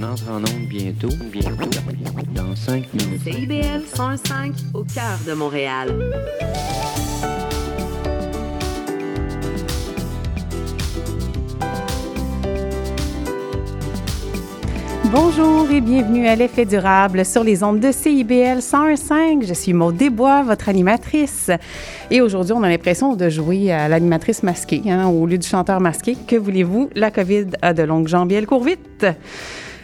On entre en onde bientôt, bientôt, dans 5 minutes. CIBL 105 au cœur de Montréal. Bonjour et bienvenue à l'effet durable sur les ondes de CIBL 101.5. Je suis Maud Desbois, votre animatrice. Et aujourd'hui, on a l'impression de jouer à l'animatrice masquée hein, au lieu du chanteur masqué. Que voulez-vous? La COVID a de longues jambes et elle court vite.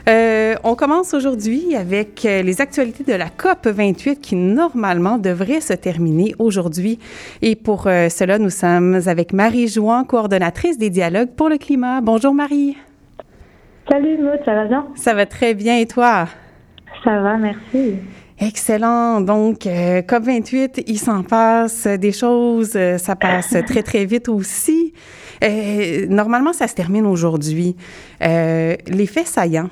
Euh, on commence aujourd'hui avec euh, les actualités de la COP 28 qui normalement devrait se terminer aujourd'hui. Et pour euh, cela, nous sommes avec Marie Jouan, coordonnatrice des dialogues pour le climat. Bonjour Marie. Salut Maud, ça va bien? Ça va très bien et toi? Ça va, merci. Excellent. Donc, euh, COP28, il s'en passe des choses. ça passe très, très vite aussi. Euh, normalement, ça se termine aujourd'hui. Euh, les faits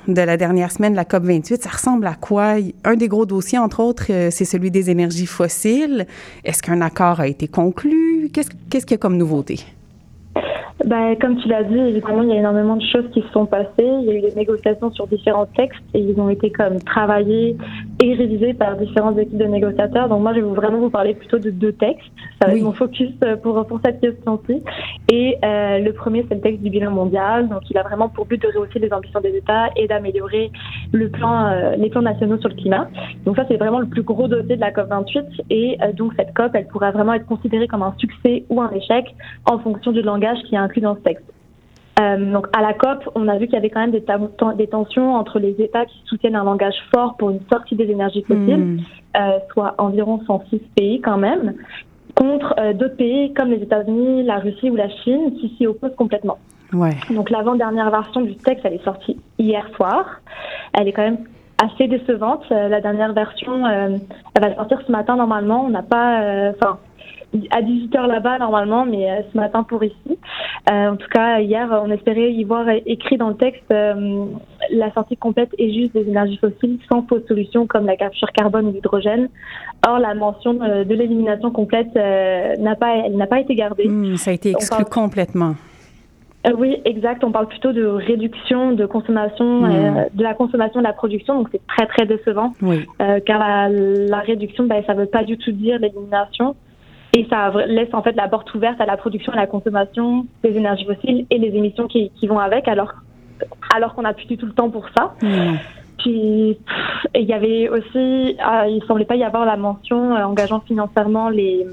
de la dernière semaine de la COP28, ça ressemble à quoi? Un des gros dossiers, entre autres, euh, c'est celui des énergies fossiles. Est-ce qu'un accord a été conclu? Qu'est-ce qu'il y a comme nouveauté? Ben, comme tu l'as dit, évidemment, il y a énormément de choses qui se sont passées. Il y a eu des négociations sur différents textes et ils ont été comme travaillés et révisés par différentes équipes de négociateurs. Donc moi, je vais vraiment vous parler plutôt de deux textes. Ça va Oui. être mon focus euh, pour, pour cette question-ci. Et euh, le premier, c'est le texte du bilan mondial. Donc il a vraiment pour but de rehausser les ambitions des États et d'améliorer le plan, euh, les plans nationaux sur le climat. Donc ça, c'est vraiment le plus gros dossier de la COP28. Et euh, donc cette COP, elle pourra vraiment être considérée comme un succès ou un échec en fonction du langage qui est inclus dans ce texte. Euh, donc à la COP, on a vu qu'il y avait quand même des, tensions entre les États qui soutiennent un langage fort pour une sortie des énergies fossiles, Hmm. euh, soit environ 106 pays quand même, contre euh, d'autres pays comme les États-Unis, la Russie ou la Chine qui s'y opposent complètement. Ouais. Donc l'avant-dernière version du texte, elle est sortie hier soir. Elle est quand même assez décevante. Euh, la dernière version, euh, elle va sortir ce matin normalement. On n'a pas, euh, enfin, à 18h là-bas normalement, mais euh, ce matin pour ici. Euh, en tout cas, hier, on espérait y voir écrit dans le texte euh, la sortie complète et juste des énergies fossiles sans fausses solutions comme la capture carbone ou l'hydrogène. Or, la mention euh, de l'élimination complète euh, n'a pas, elle n'a pas été gardée. Hmm, ça a été exclu parle- complètement. Euh, oui, exact. On parle plutôt de réduction de consommation, Mm. euh, de la consommation de la production. Donc c'est très très décevant, Oui. euh, car la, la réduction, ben, ça veut pas du tout dire l'élimination, et ça laisse en fait la porte ouverte à la production et la consommation des énergies fossiles et les émissions qui, qui vont avec, alors alors qu'on n'a plus du tout le temps pour ça. Hmm. Puis il y avait aussi, ah, il semblait pas y avoir la mention engageant financièrement les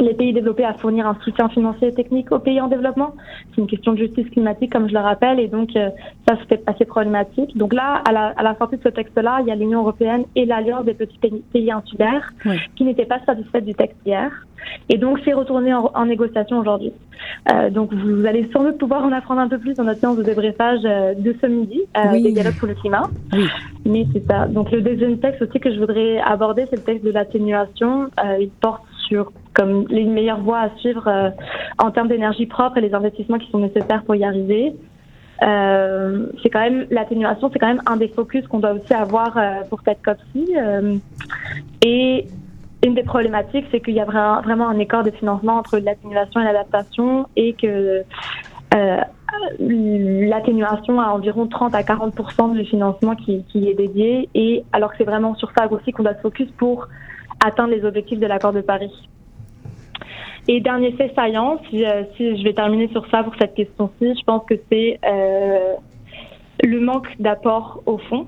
les pays développés à fournir un soutien financier et technique aux pays en développement. C'est une question de justice climatique, comme je le rappelle, et donc euh, ça c'est assez problématique. Donc là, à la, à la sortie de ce texte-là, il y a l'Union européenne et l'Alliance des petits pays, pays insulaires Oui. qui n'étaient pas satisfaites du texte hier. Et donc c'est retourné en, en négociation aujourd'hui. Euh, donc vous allez sans doute pouvoir en apprendre un peu plus dans notre séance de débriefage euh, de ce midi Oui. des dialogues pour le climat. Oui. Mais c'est ça. Donc le deuxième texte aussi que je voudrais aborder, c'est le texte de l'atténuation. Il porte sur comme les meilleures voies à suivre euh, en termes d'énergie propre et les investissements qui sont nécessaires pour y arriver. Euh, c'est quand même l'atténuation, c'est quand même un des focus qu'on doit aussi avoir euh, pour cette COP-ci. Et une des problématiques, c'est qu'il y a vra- vraiment un écart de financement entre l'atténuation et l'adaptation et que l'atténuation a environ 30 à 40 du financement qui, qui est dédié et alors que c'est vraiment sur ça aussi qu'on doit se focus pour atteindre les objectifs de l'accord de Paris. Et dernier fait saillant, si, euh, si je vais terminer sur ça pour cette question-ci, je pense que c'est euh, le manque d'apport au fonds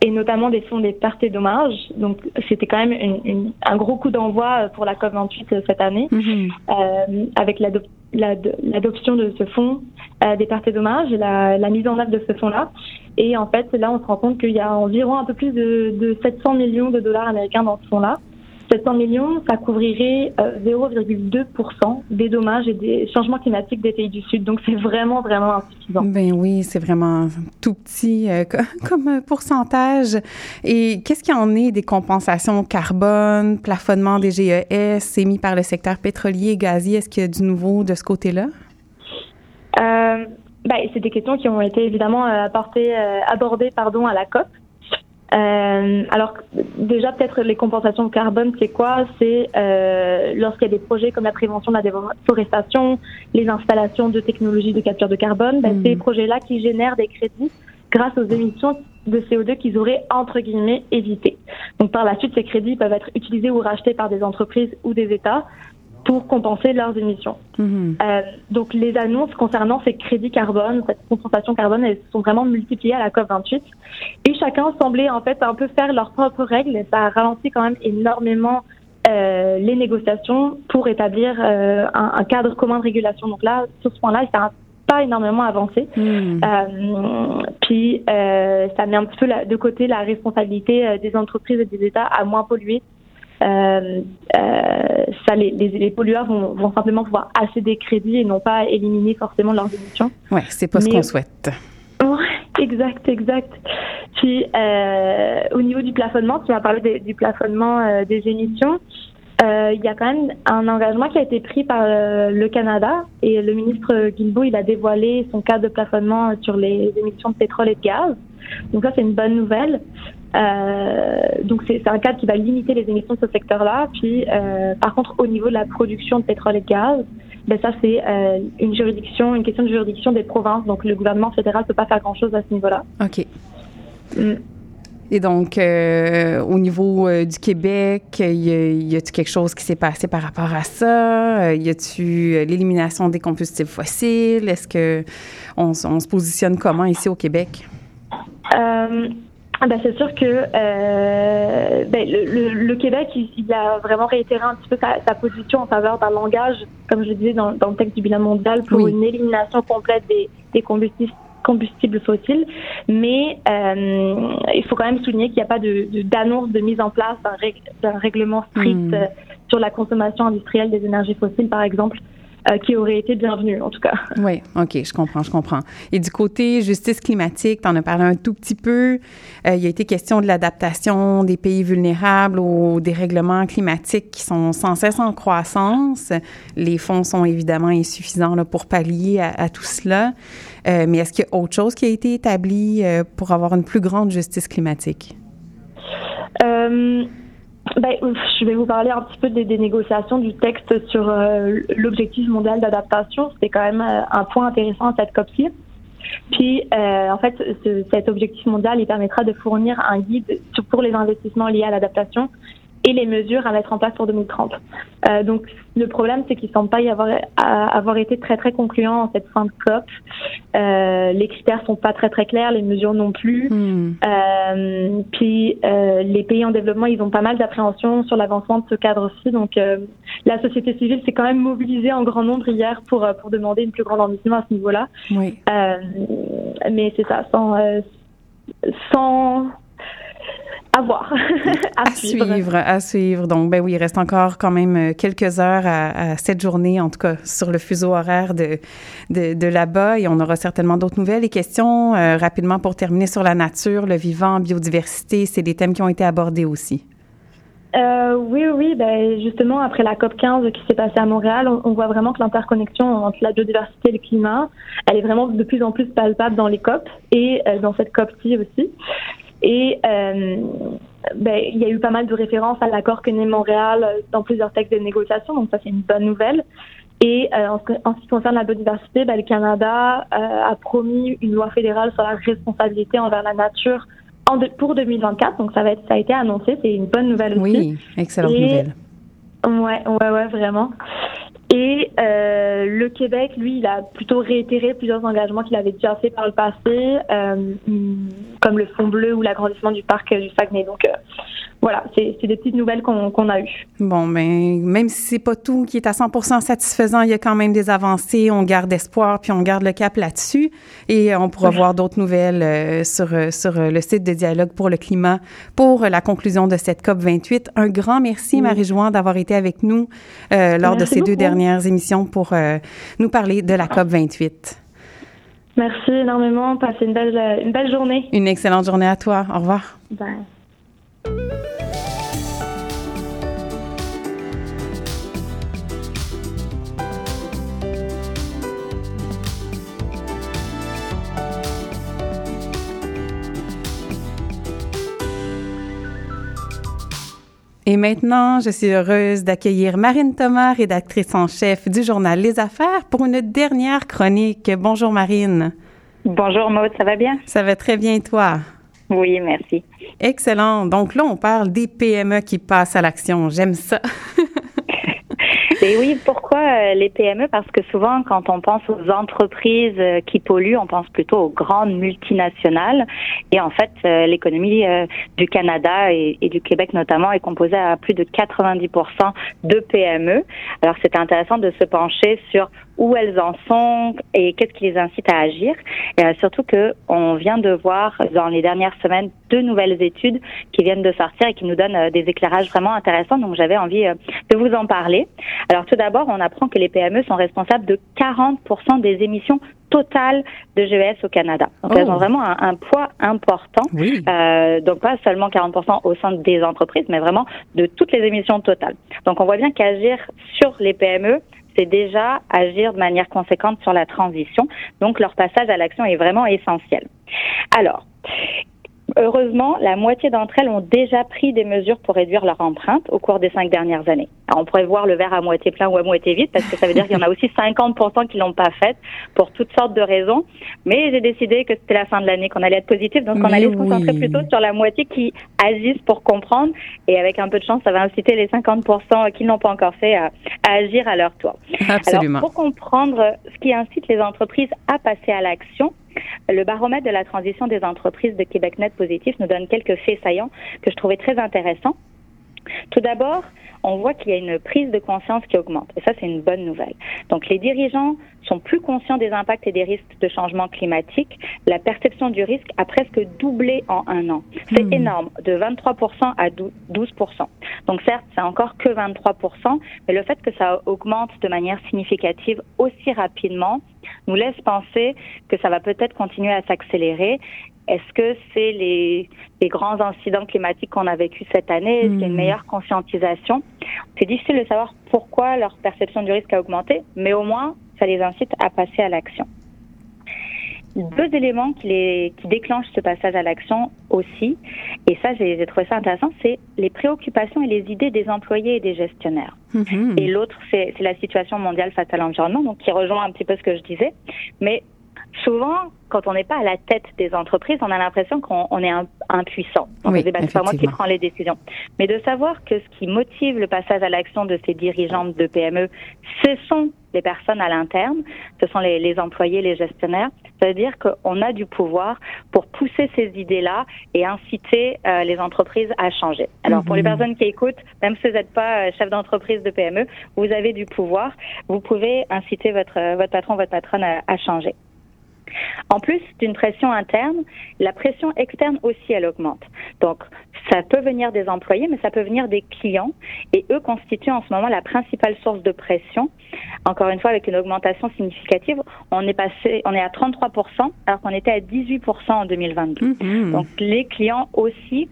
et notamment des fonds des pertes et dommages. Donc c'était quand même une- une- un gros coup d'envoi pour la COP28 euh, cette année Mhm. euh, avec l'adop- l'ad- l'adoption de ce fonds euh, des pertes et dommages et la, la mise en œuvre de ce fonds-là. Et en fait, là, on se rend compte qu'il y a environ un peu plus de, de 700 millions de dollars américains dans ce fonds-là. 700 millions, ça couvrirait euh, 0,2% des dommages et des changements climatiques des pays du Sud. Donc, c'est vraiment, vraiment insuffisant. Ben oui, c'est vraiment tout petit euh, co- comme euh, pourcentage. Et qu'est-ce qu'il en est des compensations carbone, plafonnement des GES émis par le secteur pétrolier et gazier? Est-ce qu'il y a du nouveau de ce côté-là? Euh, ben, c'est des questions qui ont été évidemment euh, apportées, euh, abordées pardon, à la COP. Euh, alors déjà peut-être les compensations de carbone, c'est quoi? C'est euh, lorsqu'il y a des projets comme la prévention de la déforestation, les installations de technologies de capture de carbone, ben, Mm. ces projets-là qui génèrent des crédits grâce aux émissions de CO2 qu'ils auraient entre guillemets évité. Donc par la suite, ces crédits peuvent être utilisés ou rachetés par des entreprises ou des États pour compenser leurs émissions. Mhm. Euh, donc les annonces concernant ces crédits carbone, cette compensation carbone, elles sont vraiment multipliées à la COP 28 et chacun semblait en fait un peu faire leurs propres règles. Ça a ralenti quand même énormément euh, les négociations pour établir euh, un, un cadre commun de régulation. Donc là, sur ce point-là, ça n'a pas énormément avancé. Mhm. Puis ça met un petit peu de côté la responsabilité des entreprises et des États à moins polluer. Euh, euh, ça, les, les, les pollueurs vont, vont simplement pouvoir acheter des crédits et non pas éliminer forcément leurs émissions. Ouais, c'est pas ce qu'on souhaite. Ouais, exact, exact. Puis euh, au niveau du plafonnement, tu m'as parlé du plafonnement des émissions. Il y a quand même un engagement qui a été pris par le Canada et le ministre Guilbeault, il a dévoilé son cadre de plafonnement sur les émissions de pétrole et de gaz. Donc ça, c'est une bonne nouvelle. Euh, donc c'est un cadre qui va limiter les émissions de ce secteur-là. Puis euh, par contre, au niveau de la production de pétrole et de gaz, ben ça c'est euh, une juridiction, une question de juridiction des provinces. Donc le gouvernement fédéral peut pas faire grand-chose à ce niveau-là. OK. Mm. Et donc, euh, au niveau euh, du Québec, y a-t-il quelque chose qui s'est passé par rapport à ça? Y a-t-il l'élimination des combustibles fossiles? Est-ce que on, s- on se positionne comment ici au Québec? Ah ben c'est sûr que euh, ben, le, le- le Québec, il, il a vraiment réitéré un petit peu sa, sa position en faveur d'un langage, comme je le disais dans, dans le texte du bilan mondial, pour Oui. une élimination complète des, des combustibles combustibles fossiles, mais euh, il faut quand même souligner qu'il n'y a pas de de- d'annonce de, mise en place d'un règlement strict Hmm. euh, sur la consommation industrielle des énergies fossiles, par exemple, qui aurait été bienvenu en tout cas. Oui, OK, je comprends, je comprends. Et du côté justice climatique, tu en as parlé un tout petit peu. Euh, il y a été question de l'adaptation des pays vulnérables aux dérèglements climatiques qui sont sans cesse en croissance. Les fonds sont évidemment insuffisants là, pour pallier à, à tout cela. Euh, mais est-ce qu'il y a autre chose qui a été établi euh, pour avoir une plus grande justice climatique? Ben, je vais vous parler un petit peu des, négociations du texte sur euh, l'objectif mondial d'adaptation. C'était quand même euh, un point intéressant à cette COP-ci. Puis, euh, en fait, ce- cet objectif mondial, il permettra de fournir un guide pour les investissements liés à l'adaptation et les mesures à mettre en place pour 2030. Euh, donc, le problème, c'est qu'il ne semble pas y avoir, à- avoir été très, très concluant en cette fin de COP. Euh, les critères sont pas très, très clairs, les mesures non plus. Hmm. Euh, puis euh, les pays en développement, ils ont pas mal d'appréhension sur l'avancement de ce cadre-ci. Donc euh, la société civile s'est quand même mobilisée en grand nombre hier pour euh, pour demander une plus grande ambition à ce niveau-là. Oui. Euh, mais c'est ça, sans euh, sans avoir à, À suivre, à suivre. Donc, ben oui, il reste encore quand même euh, quelques heures à, à cette journée, en tout cas sur le fuseau horaire de, de, de là-bas, et on aura certainement d'autres nouvelles. Les questions, euh, rapidement pour terminer sur la nature, le vivant, biodiversité, c'est des thèmes qui ont été abordés aussi. Euh, oui, oui, ben justement, après la COP 15 qui s'est passée à Montréal, on, on voit vraiment que l'interconnexion entre la biodiversité et le climat, elle est vraiment de plus en plus palpable dans les COP et euh, dans cette COP-ci aussi. Et euh, ben, il y a eu pas mal de références à l'accord que naît Montréal euh, dans plusieurs textes de négociation, donc ça c'est une bonne nouvelle. Et euh, en, ce, en ce qui concerne la biodiversité, ben, le Canada euh, a promis une loi fédérale sur la responsabilité envers la nature en de- pour 2024, donc ça va être, ça a été annoncé, c'est une bonne nouvelle aussi. Oui, excellente Et- nouvelle. Ouais, ouais, ouais, vraiment. Et euh, le Québec, lui, il a plutôt réitéré plusieurs engagements qu'il avait déjà fait par le passé, euh, comme le fond bleu ou l'agrandissement du parc du Saguenay. Donc euh, voilà, c'est des petites nouvelles qu'on a eues. Bon, ben, même si c'est pas tout qui est à 100% satisfaisant, il y a quand même des avancées. On garde espoir, puis on garde le cap là-dessus. Et euh, on pourra voir d'autres nouvelles euh, sur, euh, sur le site de Dialogue pour le climat pour la conclusion de cette COP 28. Un grand merci, Marie-Joan, d'avoir été avec nous euh, lors de ces deux dernières émissions pour euh, nous parler de la COP 28. Merci énormément. Passez une belle, une belle journée. Une excellente journée à toi. Au revoir. Bye. Et maintenant, je suis heureuse d'accueillir Marine Thomas, rédactrice en chef du journal Les Affaires, pour une dernière chronique. Bonjour Marine. Bonjour Maud, ça va bien? Ça va très bien, toi? Oui, merci. Excellent. Donc là, on parle des PME qui passent à l'action. J'aime ça. Et oui, pourquoi euh, les PME Parce que souvent, quand on pense aux entreprises euh, qui polluent, on pense plutôt aux grandes multinationales. Et en fait, euh, l'économie du Canada et, du Québec notamment est composée à plus de 90% de PME. Alors, c'est intéressant de se pencher sur où elles en sont et qu'est-ce qui les incite à agir. Et surtout que on vient de voir dans les dernières semaines deux nouvelles études qui viennent de sortir et qui nous donnent des éclairages vraiment intéressants. Donc j'avais envie de vous en parler. Alors tout d'abord, on apprend que les PME sont responsables de 40% des émissions totales de GES au Canada. Donc elles oh. ont vraiment un, poids important. Euh, donc pas seulement 40% au sein des entreprises, mais vraiment de toutes les émissions totales. Donc on voit bien qu'agir sur les PME, c'est déjà agir de manière conséquente sur la transition. Donc leur passage à l'action est vraiment essentiel. Alors, Heureusement, la moitié d'entre elles ont déjà pris des mesures pour réduire leur empreinte au cours des cinq dernières années. on pourrait voir le verre à moitié plein ou à moitié vide parce que ça veut dire qu'il y en a aussi 50% qui l'ont pas fait pour toutes sortes de raisons. Mais j'ai décidé que c'était la fin de l'année, qu'on allait être positif, donc on allait se concentrer plutôt sur la moitié qui agissent pour comprendre. Et avec un peu de chance, ça va inciter les 50% qui n'ont pas encore fait à, agir à leur tour. Absolument. Alors, pour comprendre ce qui incite les entreprises à passer à l'action, le baromètre de la transition des entreprises de QuébecNet Positif nous donne quelques faits saillants que je trouvais très intéressants. Tout d'abord, on voit qu'il y a une prise de conscience qui augmente. Et ça, c'est une bonne nouvelle. Donc, les dirigeants sont plus conscients des impacts et des risques de changement climatique. La perception du risque a presque doublé en un an. C'est hmm. énorme, de 23% à 12%. Donc, certes, c'est encore que 23%, mais le fait que ça augmente de manière significative aussi rapidement nous laisse penser que ça va peut-être continuer à s'accélérer est-ce que c'est les, grands incidents climatiques qu'on a vécu cette année? Est-ce qu'il y a une hmm. meilleure conscientisation? C'est difficile de savoir pourquoi leur perception du risque a augmenté, mais au moins, ça les incite à passer à l'action. Deux éléments qui, les, qui déclenchent ce passage à l'action aussi, et ça j'ai trouvé ça intéressant, c'est les préoccupations et les idées des employés et des gestionnaires. Hmm. Et l'autre, c'est la situation mondiale face à l'environnement, donc qui rejoint un petit peu ce que je disais. Mais souvent, quand on n'est pas à la tête des entreprises, on a l'impression qu'on est impuissant. On oui, se bah, c'est pas moi qui prends les décisions. Mais de savoir que ce qui motive le passage à l'action de ces dirigeantes de PME, ce sont les personnes à l'interne, ce sont les, employés, les gestionnaires, ça veut dire qu'on a du pouvoir pour pousser ces idées-là et inciter euh, les entreprises à changer. Alors pour les mhm. personnes qui écoutent, même si vous n'êtes pas euh, chef d'entreprise de PME, vous avez du pouvoir, vous pouvez inciter votre, votre patron, votre patronne à changer. En plus d'une pression interne, la pression externe aussi, elle augmente. Donc, ça peut venir des employés, mais ça peut venir des clients. Et eux constituent en ce moment la principale source de pression. Encore une fois, avec une augmentation significative, on est passé, on est à 33 alors qu'on était à 18 en 2022. Mm-hmm. Donc, les clients aussi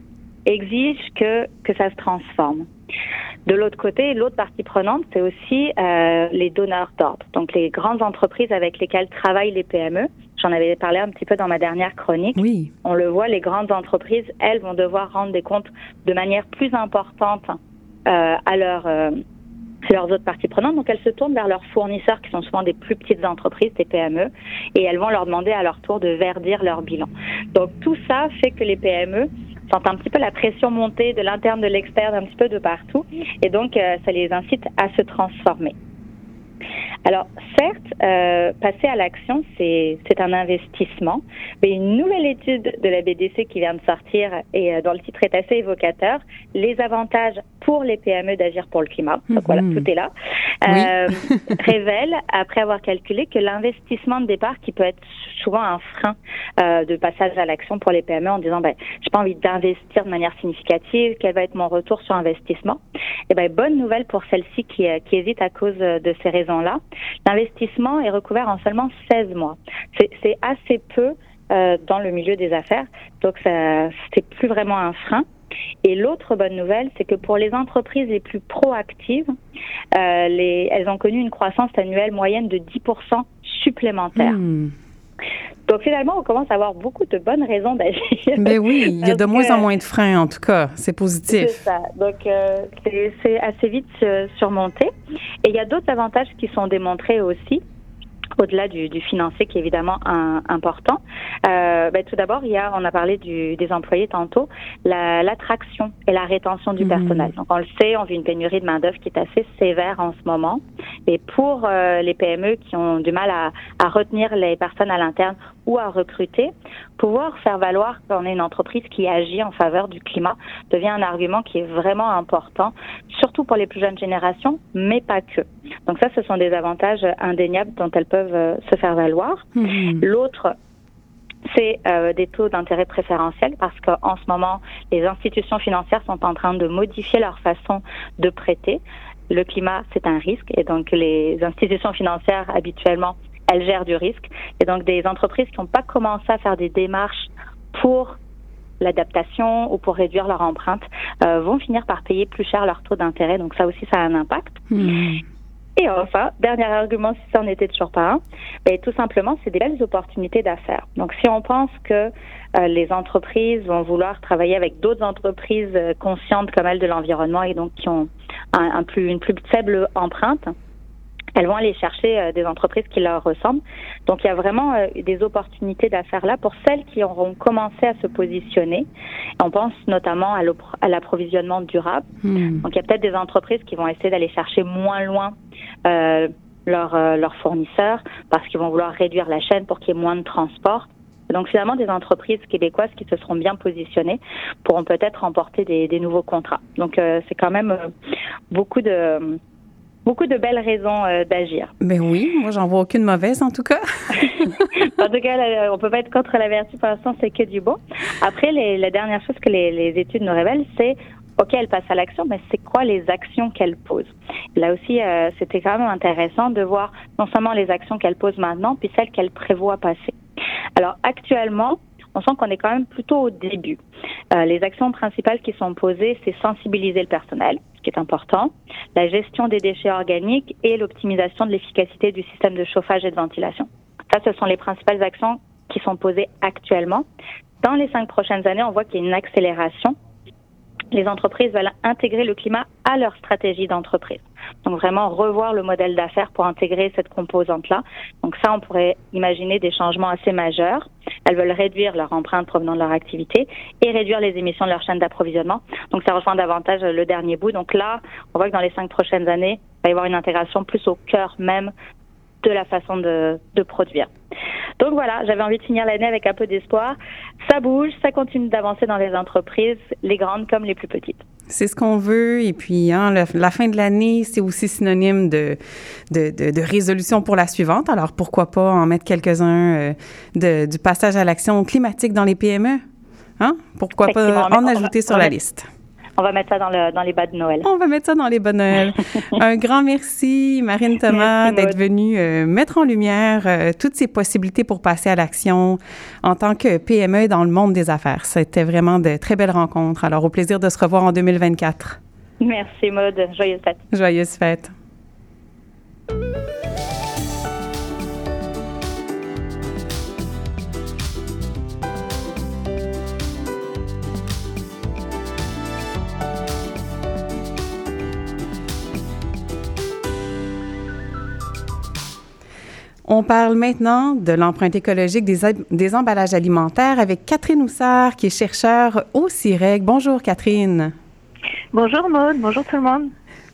exigent que, que ça se transforme. De l'autre côté, l'autre partie prenante, c'est aussi euh, les donneurs d'ordre, donc les grandes entreprises avec lesquelles travaillent les PME. J'en avais parlé un petit peu dans ma dernière chronique. Oui. On le voit, les grandes entreprises, elles, vont devoir rendre des comptes de manière plus importante euh, à leur euh, leurs autres parties prenantes. Donc, elles se tournent vers leurs fournisseurs, qui sont souvent des plus petites entreprises, des PME, et elles vont leur demander à leur tour de verdir leur bilan. Donc, tout ça fait que les PME sentent un petit peu la pression monter de l'interne, de l'externe, un petit peu de partout. Et donc, euh, ça les incite à se transformer. Alors, certes, euh, passer à l'action, c'est un investissement, mais une nouvelle étude de la BDC qui vient de sortir et euh, dont le titre est assez évocateur, les avantages pour les PME d'agir pour le climat, donc voilà, mhm. tout est là, euh, révèle, après avoir calculé, que l'investissement de départ, qui peut être souvent un frein euh, de passage à l'action pour les PME en disant, ben, j'ai pas envie d'investir de manière significative, quel va être mon retour sur investissement, et eh ben, bonne nouvelle pour celles-ci qui, euh, qui hésitent à cause de ces raisons-là. L'investissement est recouvert en seulement 16 mois. C'est assez peu euh, dans le milieu des affaires, donc c'est plus vraiment un frein. Et l'autre bonne nouvelle, c'est que pour les entreprises les plus proactives, euh, les, elles ont connu une croissance annuelle moyenne de 10% supplémentaire. Hmm. Donc finalement, on commence à avoir beaucoup de bonnes raisons d'agir. Mais oui, il y a de moins en moins de freins, en tout cas. C'est positif. C'est ça. Donc euh, c'est assez vite surmonté. Et il y a d'autres avantages qui sont démontrés aussi. au-delà du, du, financier qui est évidemment un, important. Euh, ben, tout d'abord, il y a, on a parlé du, des employés tantôt, l'attraction et la rétention du mmh. personnel. Donc on le sait, on vit une pénurie de main d'œuvre qui est assez sévère en ce moment. Et pour euh, les PME qui ont du mal à, à retenir les personnes à l'interne ou à recruter, pouvoir faire valoir qu'on est une entreprise qui agit en faveur du climat devient un argument qui est vraiment important, surtout pour les plus jeunes générations, mais pas que. Donc ça, ce sont des avantages indéniables dont elles peuvent euh, se faire valoir. Mmh. L'autre, c'est euh, des taux d'intérêt préférentiels parce qu'en ce moment, les institutions financières sont en train de modifier leur façon de prêter. Le climat, c'est un risque et donc les institutions financières habituellement elles gèrent du risque. Et donc des entreprises qui n'ont pas commencé à faire des démarches pour l'adaptation ou pour réduire leur empreinte euh, vont finir par payer plus cher leur taux d'intérêt. Donc ça aussi, ça a un impact. Mmh. Et enfin, dernier argument, si ça n'en était toujours pas un, ben, tout simplement, c'est des belles opportunités d'affaires. Donc, si on pense que euh, les entreprises vont vouloir travailler avec d'autres entreprises euh, conscientes comme elles de l'environnement et donc qui ont un, un plus, une plus faible empreinte, elles vont aller chercher euh, des entreprises qui leur ressemblent. Donc il y a vraiment euh, des opportunités d'affaires là pour celles qui auront commencé à se positionner. On pense notamment à l'approvisionnement durable. Hmm. Donc il y a peut-être des entreprises qui vont essayer d'aller chercher moins loin euh, leurs euh, fournisseurs parce qu'ils vont vouloir réduire la chaîne pour qu'il y ait moins de transport. Donc finalement, des entreprises québécoises qui se seront bien positionnées pourront peut-être remporter des, des nouveaux contrats. Donc c'est quand même beaucoup de beaucoup de belles raisons euh, d'agir. Ben oui, moi j'en vois aucune mauvaise en tout cas. en tout cas, on peut pas être contre la vertu pour l'instant, c'est que du bon. Après, les, la dernière chose que les, les études nous révèlent, c'est OK, elle passe à l'action, mais c'est quoi les actions qu'elle pose? Là aussi, euh, c'était quand même intéressant de voir non seulement les actions qu'elle pose maintenant, puis celles qu'elle prévoit passer. Alors actuellement, on sent qu'on est quand même plutôt au début. Euh, les actions principales qui sont posées, c'est sensibiliser le personnel, ce qui est important, la gestion des déchets organiques et l'optimisation de l'efficacité du système de chauffage et de ventilation. Ça, ce sont les principales actions qui sont posées actuellement. Dans les cinq prochaines années, on voit qu'il y a une accélération les entreprises veulent intégrer le climat à leur stratégie d'entreprise. Donc vraiment revoir le modèle d'affaires pour intégrer cette composante-là. Donc ça, on pourrait imaginer des changements assez majeurs. Elles veulent réduire leur empreinte provenant de leur activité et réduire les émissions de leur chaîne d'approvisionnement. Donc ça rejoint davantage le dernier bout. Donc là, on voit que dans les cinq prochaines années, il va y avoir une intégration plus au cœur même de la façon de, de produire. Donc voilà, j'avais envie de finir l'année avec un peu d'espoir. Ça bouge, ça continue d'avancer dans les entreprises, les grandes comme les plus petites. C'est ce qu'on veut. Et puis, hein, la fin de l'année, c'est aussi synonyme de, de, de, de, résolution pour la suivante. Alors, pourquoi pas en mettre quelques-uns euh, du passage à l'action climatique dans les PME? Hein? Pourquoi pas en ajouter sur la liste? On va mettre ça dans, le, dans les bas de Noël. On va mettre ça dans les bas de Noël. Un grand merci, Marine Thomas, d'être venue euh, mettre en lumière euh, toutes ces possibilités pour passer à l'action en tant que PME dans le monde des affaires. C'était vraiment de très belles rencontres. Alors, au plaisir de se revoir en 2024. Merci, Maude. Joyeuse fête. Joyeuse fête. On parle maintenant de l'empreinte écologique des, des, emballages alimentaires avec Catherine Houssard, qui est chercheure au CIREC. Bonjour, Catherine. Bonjour, Maude. Bonjour, tout le monde.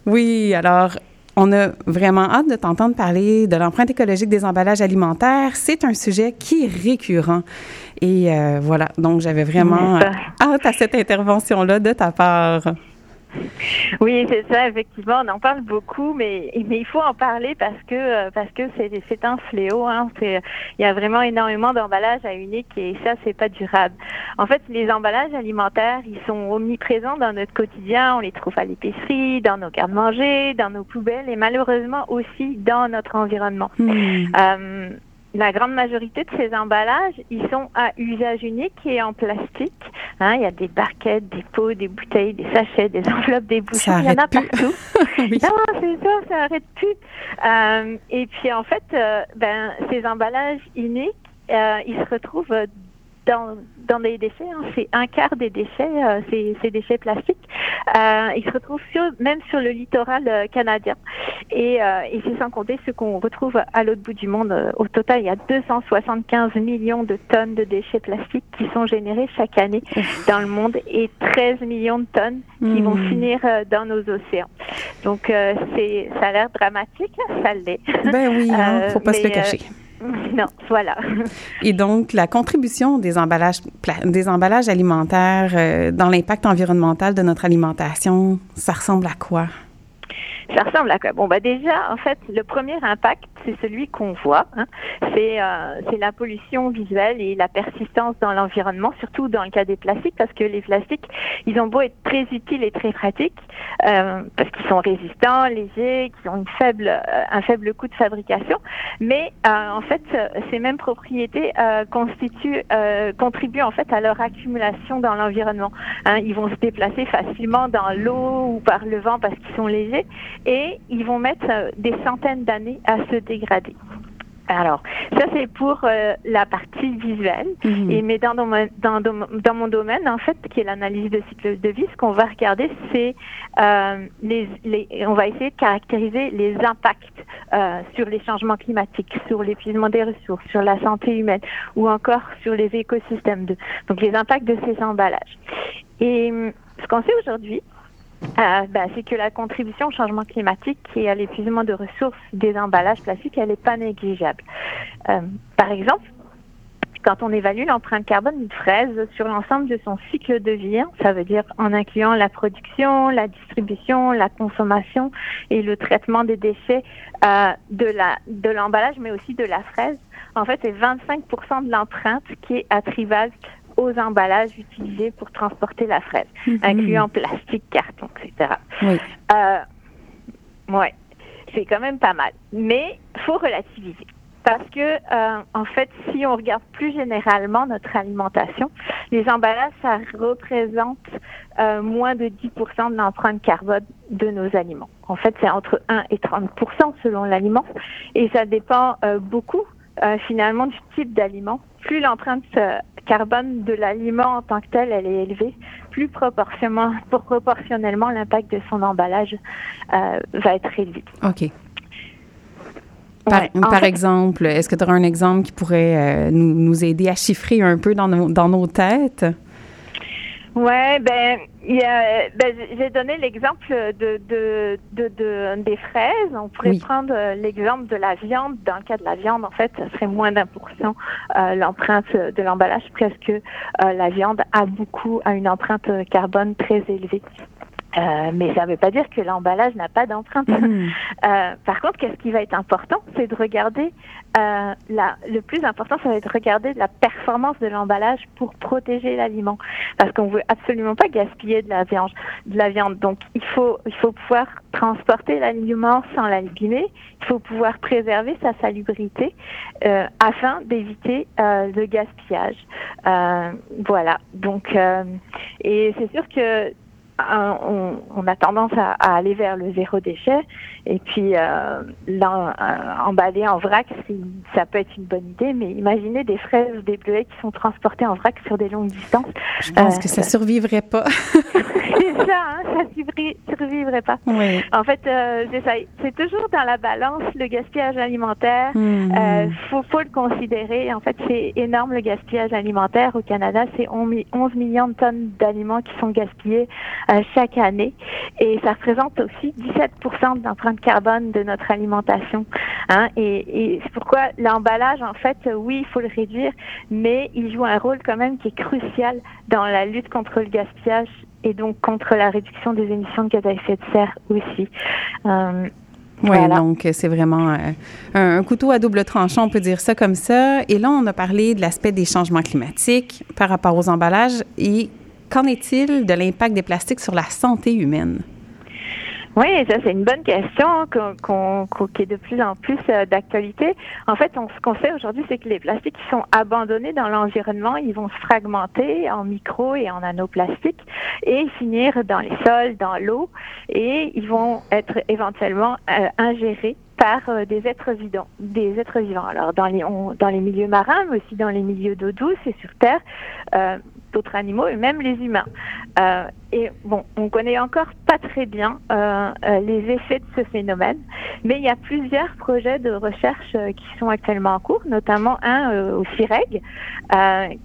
Oui, alors, on a vraiment hâte de t'entendre parler de l'empreinte écologique des emballages alimentaires. C'est un sujet qui est récurrent. Et euh, voilà, donc j'avais vraiment hâte à cette intervention-là de ta part. Oui, c'est ça, effectivement, on en parle beaucoup, mais, mais il faut en parler parce que euh, parce que c'est un fléau. Hein, il y a vraiment énormément d'emballages à unique et ça, c'est pas durable. En fait, les emballages alimentaires, ils sont omniprésents dans notre quotidien. On les trouve à l'épicerie, dans nos garde-manger, dans nos poubelles et malheureusement aussi dans notre environnement. Hmm. Euh, la grande majorité de ces emballages, ils sont à usage unique et en plastique. Hein, il y a des barquettes, des pots, des bouteilles, des sachets, des enveloppes, des bouchons. Il y en a partout. oui. Non, c'est ça, ça arrête plus. Euh, et puis en fait, euh, ben ces emballages uniques, euh, ils se retrouvent dans, dans les déchets. Hein. C'est un quart des déchets, euh, ces, déchets plastiques. Euh, ils se retrouvent sur, même sur le littoral euh, canadien. Et, et c'est sans compter ce qu'on retrouve à l'autre bout du monde. Au total, il y a 275 millions de tonnes de déchets plastiques qui sont générés chaque année dans le monde et 13 millions de tonnes qui vont Hmm. finir dans nos océans. Donc, c'est, ça a l'air dramatique, ça l'est. Ben oui, hein, faut pas se le cacher. Non, voilà. Et donc, la contribution des emballages, des emballages alimentaires euh, dans l'impact environnemental de notre alimentation, ça ressemble à quoi? Ça ressemble à quoi? Bon, bah déjà, en fait, le premier impact, c'est celui qu'on voit. hein. C'est euh, c'est la pollution visuelle et la persistance dans l'environnement, surtout dans le cas des plastiques, parce que les plastiques, ils ont beau être très utiles et très pratiques, euh, parce qu'ils sont résistants, légers, qu'ils ont euh, un faible coût de fabrication, mais en fait, ces mêmes propriétés contribuent en fait à leur accumulation dans l'environnement. Hein, ils vont se déplacer facilement dans l'eau ou par le vent parce qu'ils sont légers et ils vont mettre des centaines d'années à se Alors, ça c'est pour euh, la partie visuelle. Mhm. Et mais dans, dans, mon- dans, mon domaine, en fait, qui est l'analyse de cycle de vie, ce qu'on va regarder, c'est euh, les, les, on va essayer de caractériser les impacts euh, sur les changements climatiques, sur l'épuisement des ressources, sur la santé humaine, ou encore sur les écosystèmes. De, donc les impacts de ces emballages. Et ce qu'on sait aujourd'hui, euh, ben, c'est que la contribution au changement climatique et à l'épuisement de ressources des emballages plastiques, elle n'est pas négligeable. Euh, par exemple, quand on évalue l'empreinte carbone d'une fraise sur l'ensemble de son cycle de vie, hein, ça veut dire en incluant la production, la distribution, la consommation et le traitement des déchets euh, de la de l'emballage, mais aussi de la fraise. En fait, c'est 25% de l'empreinte qui est attribable aux emballages utilisés pour transporter la fraise, Mhm. incluant plastique, carton, etc. Oui. Euh, ouais, c'est quand même pas mal. Mais faut relativiser. Parce que, euh, en fait, si on regarde plus généralement notre alimentation, les emballages, ça représente euh, moins de 10% de l'empreinte carbone de nos aliments. En fait, c'est entre 1 et 30% selon l'aliment. Et ça dépend euh, beaucoup, euh, finalement, du type d'aliment. Plus l'empreinte euh, carbone de l'aliment en tant que tel, elle est élevée, plus proportionnellement, proportionnellement l'impact de son emballage euh, va être élevé. OK. Par, Ouais. En par fait, exemple, est-ce que tu auras un exemple qui pourrait euh, nous, nous aider à chiffrer un peu dans nos, dans nos têtes? Ouais, ben, il y a, ben, j'ai donné l'exemple de, de, de, de- des fraises. On pourrait Oui. prendre euh, l'exemple de la viande. Dans le cas de la viande, en fait, ça serait moins d'un pour cent euh, l'empreinte de l'emballage, presque euh, la viande a beaucoup, a une empreinte carbone très élevée. Euh, mais ça ne veut pas dire que l'emballage n'a pas d'empreinte. Mhm. Euh, par contre, qu'est-ce qui va être important, c'est de regarder euh, la, le plus important, ça va être de regarder la performance de l'emballage pour protéger l'aliment, parce qu'on veut absolument pas gaspiller de la viande. De la viande, donc il faut il faut pouvoir transporter l'aliment sans l'abîmer. Il faut pouvoir préserver sa salubrité euh, afin d'éviter euh, le gaspillage. Euh, voilà. Donc euh, et c'est sûr que on, on a tendance à, à aller vers le zéro déchet et puis euh, l'en- euh, emballer en vrac, ça peut être une bonne idée, mais imaginez des fraises ou des bleuets qui sont transportés en vrac sur des longues distances. Je pense Euh, que ça survivrait pas. c'est ça, hein, ça survivrait, survivrait pas. oui. En fait, euh, c'est ça. C'est toujours dans la balance le gaspillage alimentaire. Euh, faut, faut le considérer. En fait, c'est énorme le gaspillage alimentaire au Canada. C'est 11 millions de tonnes d'aliments qui sont gaspillés chaque année, et ça représente aussi 17% de l'empreinte carbone de notre alimentation. Hein, et et c'est pourquoi l'emballage, en fait, euh, oui, il faut le réduire, mais il joue un rôle quand même qui est crucial dans la lutte contre le gaspillage et donc contre la réduction des émissions de gaz à effet de serre aussi. Euh, Oui, Voilà. donc euh, c'est vraiment euh, un, un couteau à double tranchant, on peut dire ça comme ça. Et là, on a parlé de l'aspect des changements climatiques par rapport aux emballages. Et qu'en est-il de l'impact des plastiques sur la santé humaine? Oui, ça c'est une bonne question qui est de plus en plus euh, d'actualité. En fait, on, ce qu'on sait aujourd'hui, c'est que les plastiques qui sont abandonnés dans l'environnement, ils vont se fragmenter en micro et en nanoplastiques et finir dans les sols, dans l'eau, et ils vont être éventuellement euh, ingérés par euh, des êtres vivants, des êtres vivants. Alors dans les dans les milieux marins, mais aussi dans les milieux d'eau douce et sur Terre, d'autres animaux et même les humains. Euh, et bon, on connaît encore pas très bien euh, euh, les effets de ce phénomène, mais il y a plusieurs projets de recherche euh, qui sont actuellement en cours, notamment un euh, au CIREG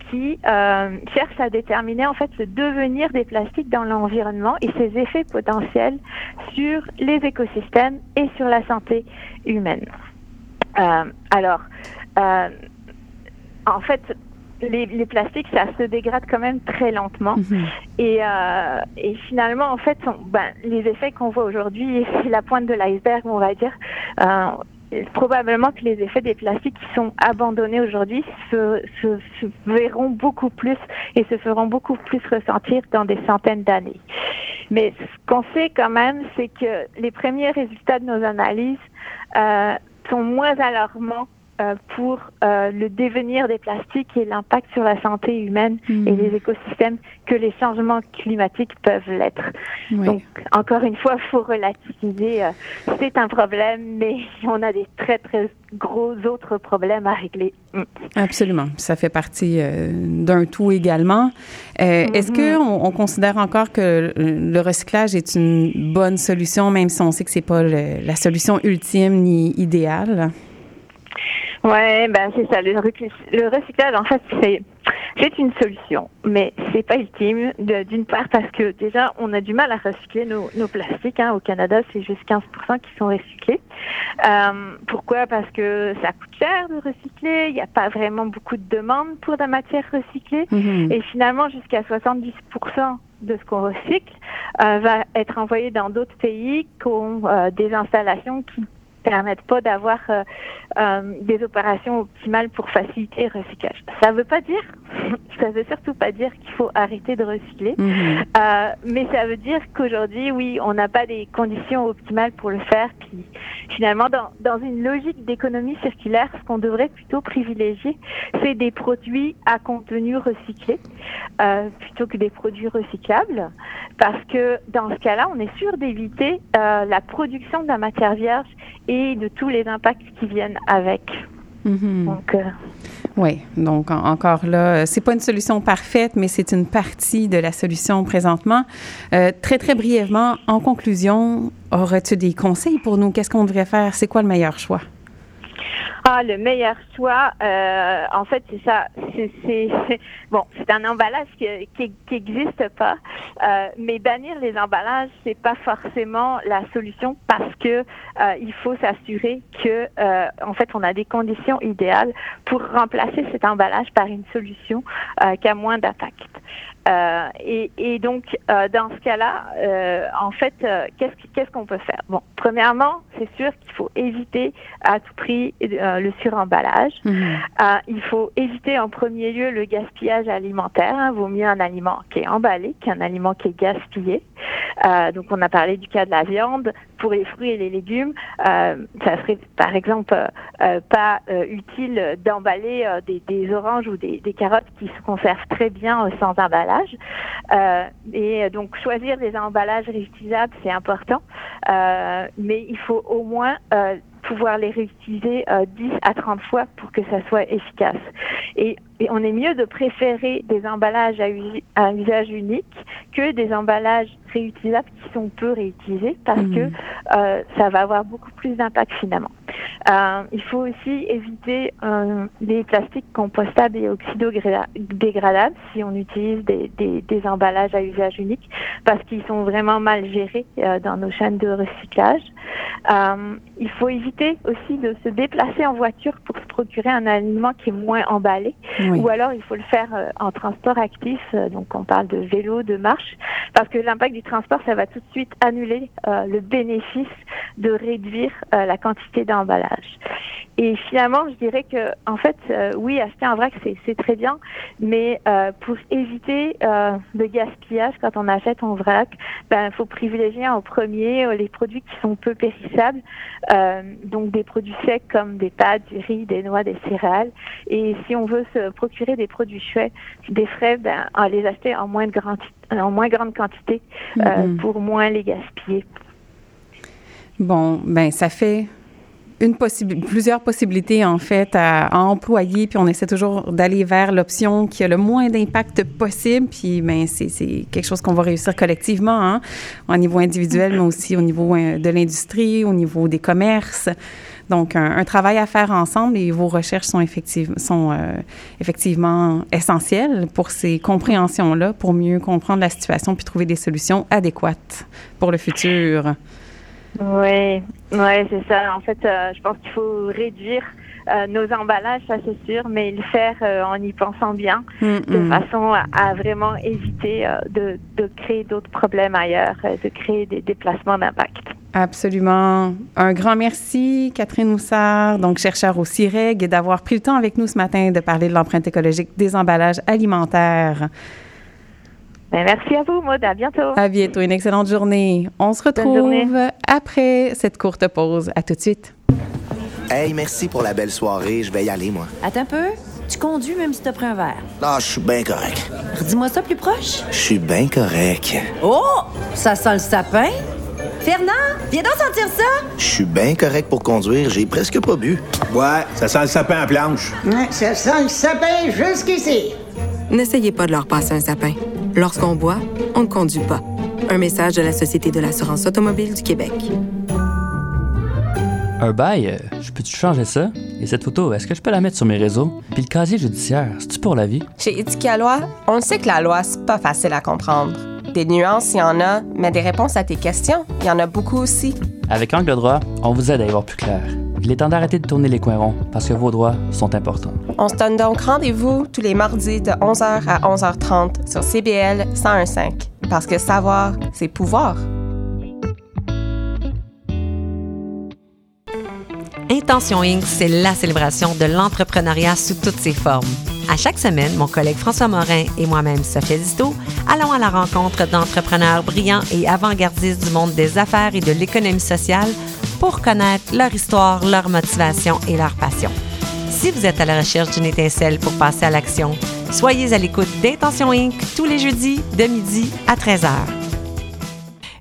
qui cherche à déterminer en fait le devenir des plastiques dans l'environnement et ses effets potentiels sur les écosystèmes et sur la santé humaine. Alors, en fait, les, les plastiques, ça se dégrade quand même très lentement. Mhm. Et, euh, et finalement, en fait, on- ben, les effets qu'on voit aujourd'hui, c'est la pointe de l'iceberg, on va dire. Euh, probablement que les effets des plastiques qui sont abandonnés aujourd'hui se, se, se verront beaucoup plus et se feront beaucoup plus ressentir dans des centaines d'années. Mais ce qu'on sait quand même, c'est que les premiers résultats de nos analyses euh, sont moins alarmants pour euh, le devenir des plastiques et l'impact sur la santé humaine et Mhm. les écosystèmes que les changements climatiques peuvent l'être. Oui. Donc, encore une fois, faut relativiser. euh, C'est un problème, mais on a des très, très gros autres problèmes à régler. Mm. Absolument. Ça fait partie euh, d'un tout également. Euh, Est-ce Mhm. qu'on on considère encore que le le recyclage est une bonne solution, même si on sait que c'est pas le- la solution ultime ni idéale? Ouais, ben c'est ça. Le, le recyclage, en fait, c'est c'est une solution, mais c'est pas ultime. de- D'une part parce que déjà, on a du mal à recycler nos, nos plastiques. Hein. Au Canada, c'est juste 15% qui sont recyclés. Euh, pourquoi? Parce que ça coûte cher de recycler. Il n'y a pas vraiment beaucoup de demandes pour la matière recyclée. Mhm. Et finalement, jusqu'à 70% de ce qu'on recycle euh, va être envoyé dans d'autres pays qui ont euh, des installations qui permettent pas d'avoir euh, euh, des opérations optimales pour faciliter le recyclage. Ça veut pas dire, ça veut surtout pas dire qu'il faut arrêter de recycler. Mhm. Euh, mais ça veut dire qu'aujourd'hui, oui, on n'a pas des conditions optimales pour le faire. Puis finalement, dans, dans une logique d'économie circulaire, ce qu'on devrait plutôt privilégier, c'est des produits à contenu recyclé plutôt que des produits recyclables, parce que dans ce cas-là, on est sûr d'éviter la production de la matière vierge et de tous les impacts qui viennent avec. Mhm. Donc, euh, Oui, donc en- encore là, euh, c'est pas une solution parfaite, mais c'est une partie de la solution présentement. Euh, très, très brièvement, en conclusion, aurais-tu des conseils pour nous? Qu'est-ce qu'on devrait faire? C'est quoi le meilleur choix? Ah, le meilleur choix, euh, en fait, c'est ça. C'est, bon, c'est un emballage qui, qui, qui existe pas, euh, mais bannir les emballages, c'est pas forcément la solution parce que euh, il faut s'assurer que, euh, en fait, on a des conditions idéales pour remplacer cet emballage par une solution qui a moins d'impact. Euh, et, et donc, euh, dans ce cas-là, euh, en fait, qu'est-ce, qu'on peut faire? Bon, premièrement, c'est sûr qu'il faut éviter à tout prix le suremballage. Mhm. Il faut éviter en premier lieu le gaspillage alimentaire. Hein. Vaut mieux un aliment qui est emballé qu'un aliment qui est gaspillé. Donc, on a parlé du cas de la viande. Pour les fruits et les légumes, ça serait par exemple pas utile d'emballer des, des oranges ou des, des carottes qui se conservent très bien sans emballage. Euh, et donc, choisir des emballages réutilisables, c'est important. Euh, mais il faut au moins euh, pouvoir les réutiliser euh, 10 à 30 fois pour que ça soit efficace. Et on est mieux de préférer des emballages à, usage unique que des emballages réutilisables qui sont peu réutilisés parce Mhm. que euh, ça va avoir beaucoup plus d'impact finalement. Euh, il faut aussi éviter euh, les plastiques compostables et oxydodégradables si on utilise des, des, des emballages à usage unique parce qu'ils sont vraiment mal gérés euh, dans nos chaînes de recyclage. Euh, il faut éviter aussi de se déplacer en voiture pour se procurer un aliment qui est moins emballé Ou alors il faut le faire euh, en transport actif, euh, donc on parle de vélo, de marche, parce que l'impact du transport, ça va tout de suite annuler euh, le bénéfice de réduire la quantité d'emballage. Et finalement, je dirais que, en fait, oui, acheter un vrac, c'est très bien, mais pour éviter le gaspillage quand on achète en vrac, ben, il faut privilégier en premier les produits qui sont peu périssables, donc des produits secs comme des pâtes, du riz, des noix, des céréales. Et si on veut se procurer des produits frais, des frais, ben, à les acheter en moins, de grande, en moins grande quantité euh, Mhm. pour moins les gaspiller. Bon, ben ça fait une plusieurs possibilités en fait à, à employer, puis on essaie toujours d'aller vers l'option qui a le moins d'impact possible. Puis ben c'est c'est quelque chose qu'on va réussir collectivement, hein, au niveau individuel, mais aussi au niveau euh, de l'industrie, au niveau des commerces. Donc, un, un travail à faire ensemble et vos recherches sont, effective, sont euh, effectivement essentielles pour ces compréhensions-là, pour mieux comprendre la situation puis trouver des solutions adéquates pour le futur. Oui, ouais, c'est ça. En fait, euh, je pense qu'il faut réduire euh, nos emballages, ça c'est sûr, mais le faire euh, en y pensant bien, Mm, de façon à, à vraiment éviter de, de créer d'autres problèmes ailleurs, de créer des déplacements d'impact. Absolument. Un grand merci, Catherine Houssard, donc chercheur au CIREG, et d'avoir pris le temps avec nous ce matin de parler de l'empreinte écologique des emballages alimentaires. Ben, merci à vous, Maud. À bientôt. À bientôt, une excellente journée. On se retrouve après cette courte pause. À tout de suite. Hey, merci pour la belle soirée. Je vais y aller, moi. Attends un peu. Tu conduis même si t'as pris un verre. Ah, je suis bien correct. Redis-moi ça plus proche. Je suis bien correct. Oh! Ça sent le sapin. Fernand, viens donc sentir ça. Je suis bien correct pour conduire. J'ai presque pas bu. Ouais, ça sent le sapin à planche. Ouais, ça sent le sapin jusqu'ici. N'essayez pas de leur passer un sapin. Lorsqu'on boit, on ne conduit pas. Un message de la Société de l'assurance automobile du Québec. Un bail, euh, je peux-tu changer ça? Et cette photo, est-ce que je peux la mettre sur mes réseaux? Puis le casier judiciaire, c'est-tu pour la vie? Chez Éthique à loi, on le sait que la loi, c'est pas facile à comprendre. Des nuances, il y en a, mais des réponses à tes questions, il y en a beaucoup aussi. Avec Angle droit, on vous aide à y voir plus clair. Il est temps d'arrêter de tourner les coins ronds, parce que vos droits sont importants. On se donne donc rendez-vous tous les mardis de 11h à 11h30 sur CBL 101.5. Parce que savoir, c'est pouvoir. Intention Inc., c'est la célébration de l'entrepreneuriat sous toutes ses formes. À chaque semaine, mon collègue François Morin et moi-même, Sophia Disto, allons à la rencontre d'entrepreneurs brillants et avant-gardistes du monde des affaires et de l'économie sociale pour connaître leur histoire, leur motivation et leur passion. Si vous êtes à la recherche d'une étincelle pour passer à l'action, soyez à l'écoute d'Intention Inc. tous les jeudis de midi à 13h.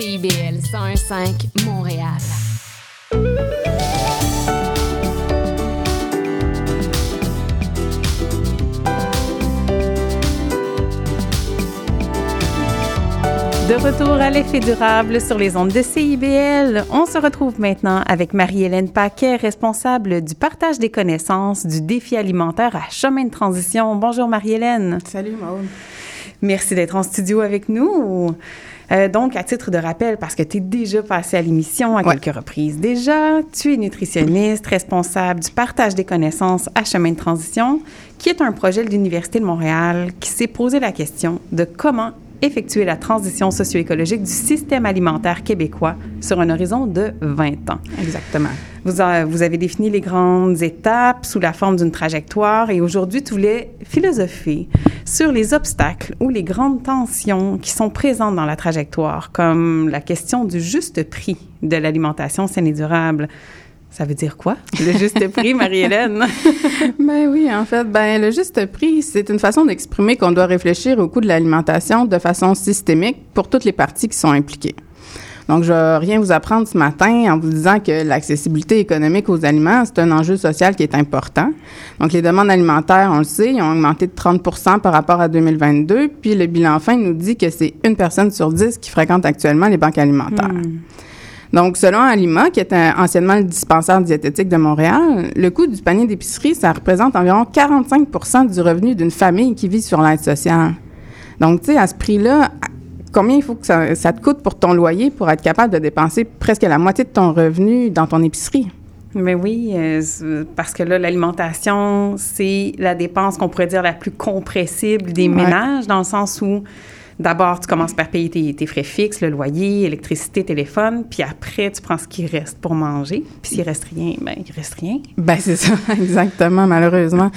CIBL 101.5 Montréal. De retour à l'effet durable sur les ondes de CIBL, on se retrouve maintenant avec Marie-Hélène Paquet, responsable du partage des connaissances du défi alimentaire à chemin de transition. Bonjour Marie-Hélène. Salut Maude. Merci d'être en studio avec nous. Euh, donc, à titre de rappel, parce que tu es déjà passé à l'émission à Ouais. quelques reprises déjà, tu es nutritionniste, responsable du partage des connaissances à chemin de transition, qui est un projet de l'Université de Montréal qui s'est posé la question de comment effectuer la transition socio-écologique du système alimentaire québécois sur un horizon de 20 ans. Exactement. Vous, avez défini les grandes étapes sous la forme d'une trajectoire et aujourd'hui, tu voulais philosopher sur les obstacles ou les grandes tensions qui sont présentes dans la trajectoire, comme la question du juste prix de l'alimentation saine et durable. Ça veut dire quoi, le juste prix, Marie-Hélène? Ben oui, en fait, ben le juste prix, c'est une façon d'exprimer qu'on doit réfléchir au coût de l'alimentation de façon systémique pour toutes les parties qui sont impliquées. Donc, je vais rien vous apprendre ce matin en vous disant que l'accessibilité économique aux aliments, c'est un enjeu social qui est important. Donc, les demandes alimentaires, on le sait, ont augmenté de 30% par rapport à 2022. Puis, le bilan fin nous dit que c'est une personne sur dix qui fréquente actuellement les banques alimentaires. Donc, selon Alima, qui est un- anciennement le dispensaire diététique de Montréal, le coût du panier d'épicerie, ça représente environ 45% du revenu d'une famille qui vit sur l'aide sociale. Donc, tu sais, à ce prix-là, combien il faut que ça, ça te coûte pour ton loyer pour être capable de dépenser presque la moitié de ton revenu dans ton épicerie? Mais oui, euh, parce que là, l'alimentation, c'est la dépense qu'on pourrait dire la plus compressible des Ouais. ménages, dans le sens où, D'abord, tu commences par payer tes, tes, frais fixes, le loyer, électricité, téléphone, puis après, tu prends ce qui reste pour manger. Puis s'il reste rien, ben il reste rien. Ben c'est ça, exactement, malheureusement.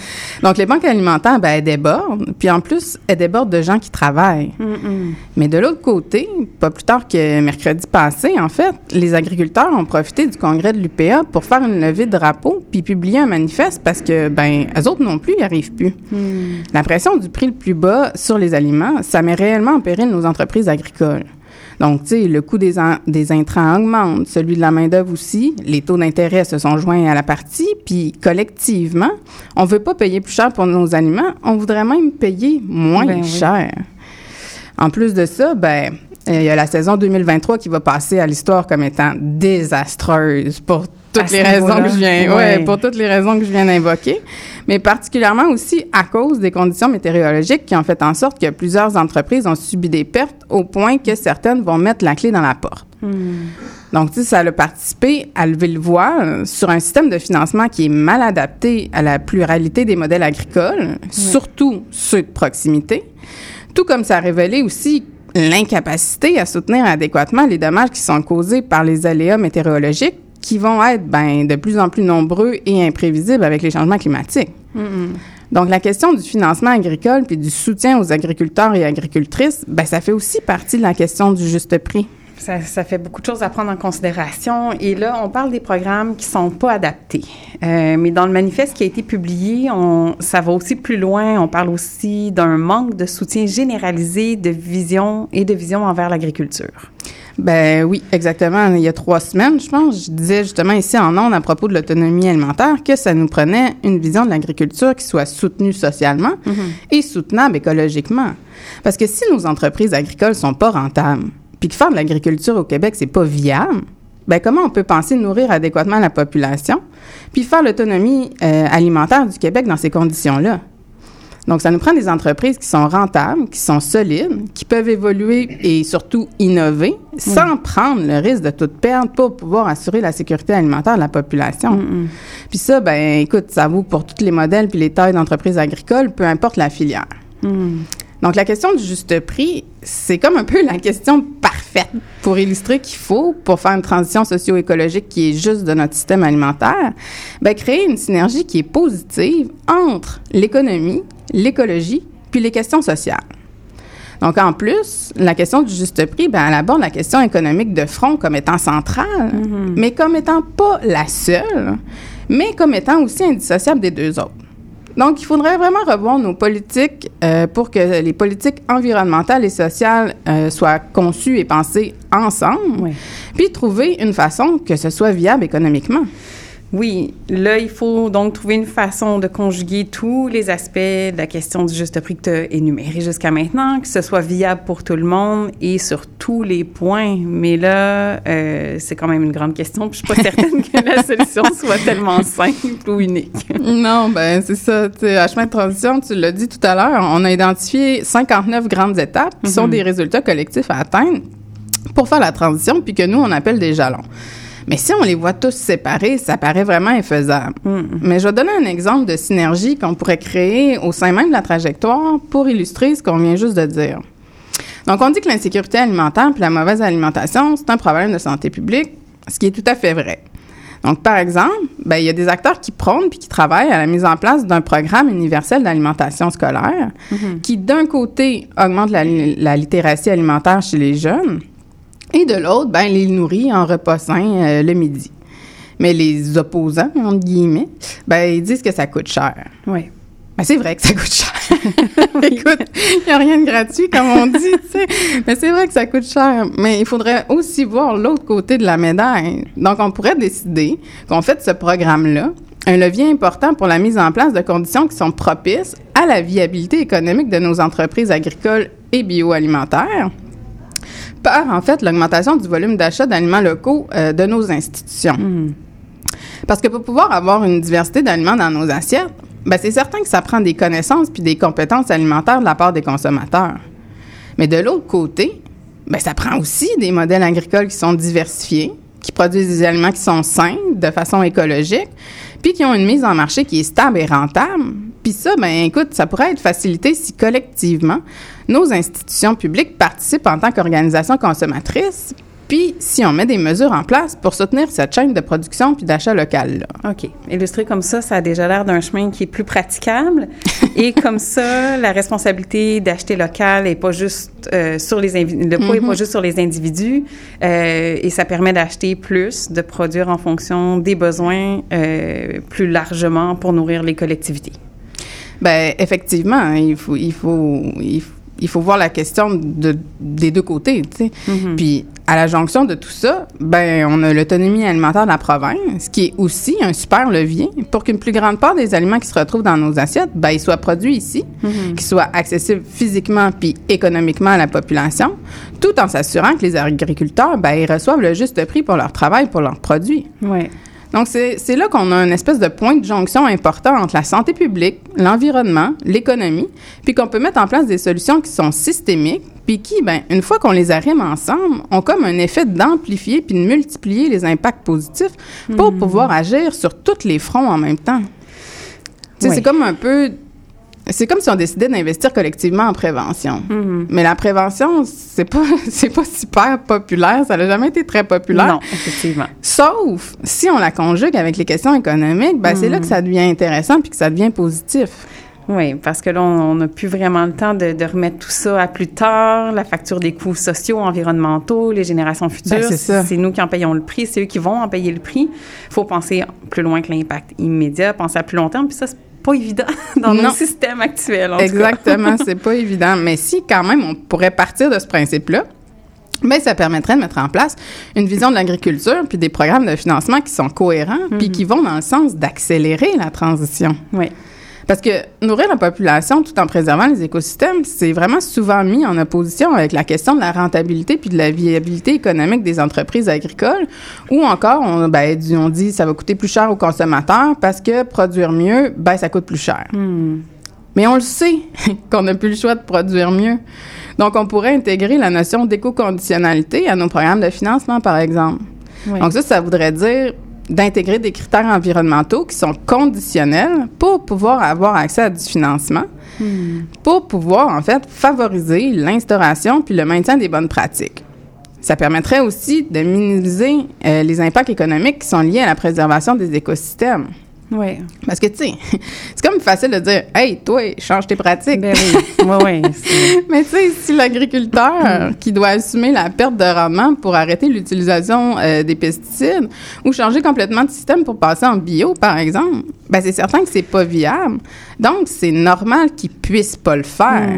Donc les banques alimentaires, ben elles débordent, puis en plus, elles débordent de gens qui travaillent. Mm -mm. Mais de l'autre côté, pas plus tard que mercredi passé, en fait, les agriculteurs ont profité du congrès de l'UPA pour faire une levée de drapeau puis publier un manifeste parce que, ben, eux autres non plus, ils arrivent plus. Mm. La pression du prix le plus bas sur les aliments, ça met réellement en péril nos entreprises agricoles. Donc, tu sais, le coût des, des intrants augmente, celui de la main-d'œuvre aussi, les taux d'intérêt se sont joints à la partie, puis collectivement, on veut pas payer plus cher pour nos aliments, on voudrait même payer moins Ben oui. cher. En plus de ça, ben, il y a la saison 2023 qui va passer à l'histoire comme étant désastreuse pour toutes les raisons que je viens, ouais. ouais, pour toutes les raisons que je viens d'invoquer, mais particulièrement aussi à cause des conditions météorologiques qui ont fait en sorte que plusieurs entreprises ont subi des pertes au point que certaines vont mettre la clé dans la porte. Donc, tu sais, ça a participé à lever le voile sur un système de financement qui est mal adapté à la pluralité des modèles agricoles, surtout ceux de proximité, tout comme ça a révélé aussi l'incapacité à soutenir adéquatement les dommages qui sont causés par les aléas météorologiques qui vont être ben, de plus en plus nombreux et imprévisibles avec les changements climatiques. Donc, la question du financement agricole puis du soutien aux agriculteurs et agricultrices, ben, ça fait aussi partie de la question du juste prix. Ça, ça fait beaucoup de choses à prendre en considération. Et là, on parle des programmes qui sont pas adaptés. Euh, mais dans le manifeste qui a été publié, on, ça va aussi plus loin. On parle aussi d'un manque de soutien généralisé de vision et de vision envers l'agriculture. Ben oui, exactement. Il y a trois semaines, je pense, je disais justement ici en ondes à propos de l'autonomie alimentaire que ça nous prenait une vision de l'agriculture qui soit soutenue socialement et soutenable écologiquement. Parce que si nos entreprises agricoles sont pas rentables, puis que faire de l'agriculture au Québec, c'est pas viable, ben comment on peut penser nourrir adéquatement la population, puis faire l'autonomie euh, alimentaire du Québec dans ces conditions-là? Donc, ça nous prend des entreprises qui sont rentables, qui sont solides, qui peuvent évoluer et surtout innover sans prendre le risque de tout perdre pour pouvoir assurer la sécurité alimentaire de la population. Puis ça, ben écoute, ça vaut pour tous les modèles puis les tailles d'entreprises agricoles, peu importe la filière. Donc, la question du juste prix, c'est comme un peu la question parfaite pour illustrer qu'il faut, pour faire une transition socio-écologique qui est juste de notre système alimentaire, ben, créer une synergie qui est positive entre l'économie, l'écologie, puis les questions sociales. Donc, en plus, la question du juste prix, ben, elle aborde la question économique de front comme étant centrale, mais comme étant pas la seule, mais comme étant aussi indissociable des deux autres. Donc, il faudrait vraiment revoir nos politiques euh, pour que les politiques environnementales et sociales euh, soient conçues et pensées ensemble, puis trouver une façon que ce soit viable économiquement. Oui, là, il faut donc trouver une façon de conjuguer tous les aspects de la question du juste prix que tu as énuméré jusqu'à maintenant, que ce soit viable pour tout le monde et sur tous les points. Mais là, euh, c'est quand même une grande question. Puis je suis pas certaine que la solution soit tellement simple ou unique. Non, ben c'est ça. À chemin de transition, tu l'as dit tout à l'heure, on a identifié 59 grandes étapes qui sont Mhm. des résultats collectifs à atteindre pour faire la transition, puis que nous, on appelle des jalons. Mais si on les voit tous séparés, ça paraît vraiment infaisable. Mais je vais donner un exemple de synergie qu'on pourrait créer au sein même de la trajectoire pour illustrer ce qu'on vient juste de dire. Donc, on dit que l'insécurité alimentaire puis la mauvaise alimentation, c'est un problème de santé publique, ce qui est tout à fait vrai. Donc, par exemple, ben, il y a des acteurs qui prônent puis qui travaillent à la mise en place d'un programme universel d'alimentation scolaire qui, d'un côté, augmente la, la littératie alimentaire chez les jeunes et de l'autre, ben, les nourrit en repas sain euh, le midi. Mais les opposants, entre guillemets, ben, ils disent que ça coûte cher. Oui. Ben, c'est vrai que ça coûte cher. Écoute, il n'y a rien de gratuit, comme on dit, tu sais. Mais c'est vrai que ça coûte cher. Mais il faudrait aussi voir l'autre côté de la médaille. Donc, on pourrait décider qu'on fait de ce programme-là un levier important pour la mise en place de conditions qui sont propices à la viabilité économique de nos entreprises agricoles et bioalimentaires par, en fait, l'augmentation du volume d'achat d'aliments locaux euh, de nos institutions. Parce que pour pouvoir avoir une diversité d'aliments dans nos assiettes, ben c'est certain que ça prend des connaissances puis des compétences alimentaires de la part des consommateurs. Mais de l'autre côté, ben ça prend aussi des modèles agricoles qui sont diversifiés, qui produisent des aliments qui sont sains de façon écologique, puis qui ont une mise en marché qui est stable et rentable Puis ça, ben écoute, ça pourrait être facilité si collectivement, nos institutions publiques participent en tant qu'organisation consommatrice, puis si on met des mesures en place pour soutenir cette chaîne de production puis d'achat local. Là. OK. Illustré comme ça, ça a déjà l'air d'un chemin qui est plus praticable. et comme ça, la responsabilité d'acheter local est pas juste euh, sur les le poids est pas Mhm. juste sur les individus euh, et ça permet d'acheter plus, de produire en fonction des besoins euh, plus largement pour nourrir les collectivités. Ben effectivement, il faut il faut il, faut- il faut voir la question de, des deux côtés, tu sais. Puis à la jonction de tout ça, ben on a l'autonomie alimentaire de la province, qui est aussi un super levier pour qu'une plus grande part des aliments qui se retrouvent dans nos assiettes, ben ils soient produits ici, qu'ils soient accessibles physiquement puis économiquement à la population, tout en s'assurant que les agriculteurs, ben ils reçoivent le juste prix pour leur travail, pour leurs produits. Ouais. Donc, c'est là qu'on a une espèce de point de jonction important entre la santé publique, l'environnement, l'économie, puis qu'on peut mettre en place des solutions qui sont systémiques, puis qui, ben, une fois qu'on les arrime ensemble, ont comme un effet d'amplifier puis de multiplier les impacts positifs pour pouvoir agir sur tous les fronts en même temps. C'est comme un peu... C'est comme si on décidait d'investir collectivement en prévention. Mais la prévention, c'est pas, c'est pas super populaire. Ça n'a jamais été très populaire. Non, effectivement. Sauf si on la conjugue avec les questions économiques, ben c'est là que ça devient intéressant puis que ça devient positif. Oui, parce que là, on n'a plus vraiment le temps de, de remettre tout ça à plus tard, la facture des coûts sociaux, environnementaux, les générations futures. Ben, c'est ça. C'est nous qui en payons le prix, c'est eux qui vont en payer le prix. Il faut penser plus loin que l'impact immédiat, penser à plus long terme, puis ça, c'est pas évident dans Non. nos systèmes actuels. en. Exactement, c'est pas évident. Mais si quand même on pourrait partir de ce principe-là, ben ça permettrait de mettre en place une vision de l'agriculture puis des programmes de financement qui sont cohérents puis qui vont dans le sens d'accélérer la transition. Oui. Parce que nourrir la population tout en préservant les écosystèmes, c'est vraiment souvent mis en opposition avec la question de la rentabilité puis de la viabilité économique des entreprises agricoles, ou encore on, ben, on dit ça va coûter plus cher aux consommateurs parce que produire mieux, ben ça coûte plus cher. Mais on le sait qu'on n'a plus le choix de produire mieux. Donc, on pourrait intégrer la notion d'éco-conditionnalité à nos programmes de financement, par exemple. Oui. Donc, ça, ça voudrait dire d'intégrer des critères environnementaux qui sont conditionnels pour pouvoir avoir accès à du financement, pour pouvoir, en fait, favoriser l'instauration puis le maintien des bonnes pratiques. Ça permettrait aussi de minimiser euh, les impacts économiques qui sont liés à la préservation des écosystèmes. Oui. Parce que, tu sais, c'est comme facile de dire Hey, toi, change tes pratiques. Ben oui. Oui, oui. Mais tu sais, si l'agriculteur qui doit assumer la perte de rendement pour arrêter l'utilisation euh, des pesticides ou changer complètement de système pour passer en bio, par exemple, ben c'est certain que c'est pas viable. Donc, c'est normal qu'ils puissent pas le faire.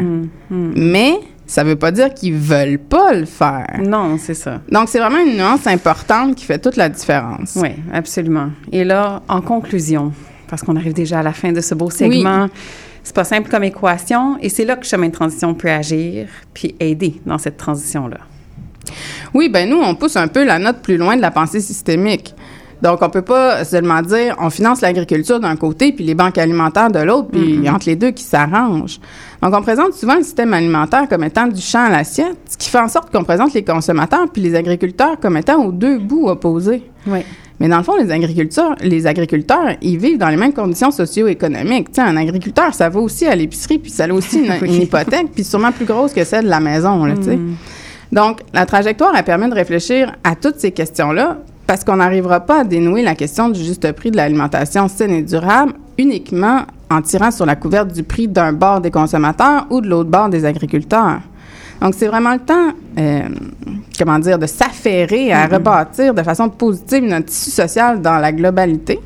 Mais ça veut pas dire qu'ils veulent pas le faire. Non, c'est ça. Donc, c'est vraiment une nuance importante qui fait toute la différence. Oui, absolument. Et là, en conclusion, parce qu'on arrive déjà à la fin de ce beau segment, c'est pas simple comme équation et c'est là que Chemin de transition peut agir puis aider dans cette transition-là. Oui, ben nous, on pousse un peu la note plus loin de la pensée systémique. Donc, on peut pas seulement dire on finance l'agriculture d'un côté puis les banques alimentaires de l'autre, puis entre les deux qui s'arrangent. Donc, on présente souvent le système alimentaire comme étant du champ à l'assiette, ce qui fait en sorte qu'on présente les consommateurs puis les agriculteurs comme étant aux deux bouts opposés. Oui. Mais dans le fond, les agriculteurs, les agriculteurs, ils vivent dans les mêmes conditions socio-économiques. Tu sais, un agriculteur, ça va aussi à l'épicerie, puis ça a aussi une, une hypothèque, puis sûrement plus grosse que celle de la maison, là, sais. Donc, la trajectoire a permis de réfléchir à toutes ces questions-là parce qu'on n'arrivera pas à dénouer la question du juste prix de l'alimentation saine et durable uniquement en tirant sur la couverte du prix d'un bord des consommateurs ou de l'autre bord des agriculteurs. Donc, c'est vraiment le temps, euh, comment dire, de s'affairer à rebâtir de façon positive notre tissu social dans la globalité,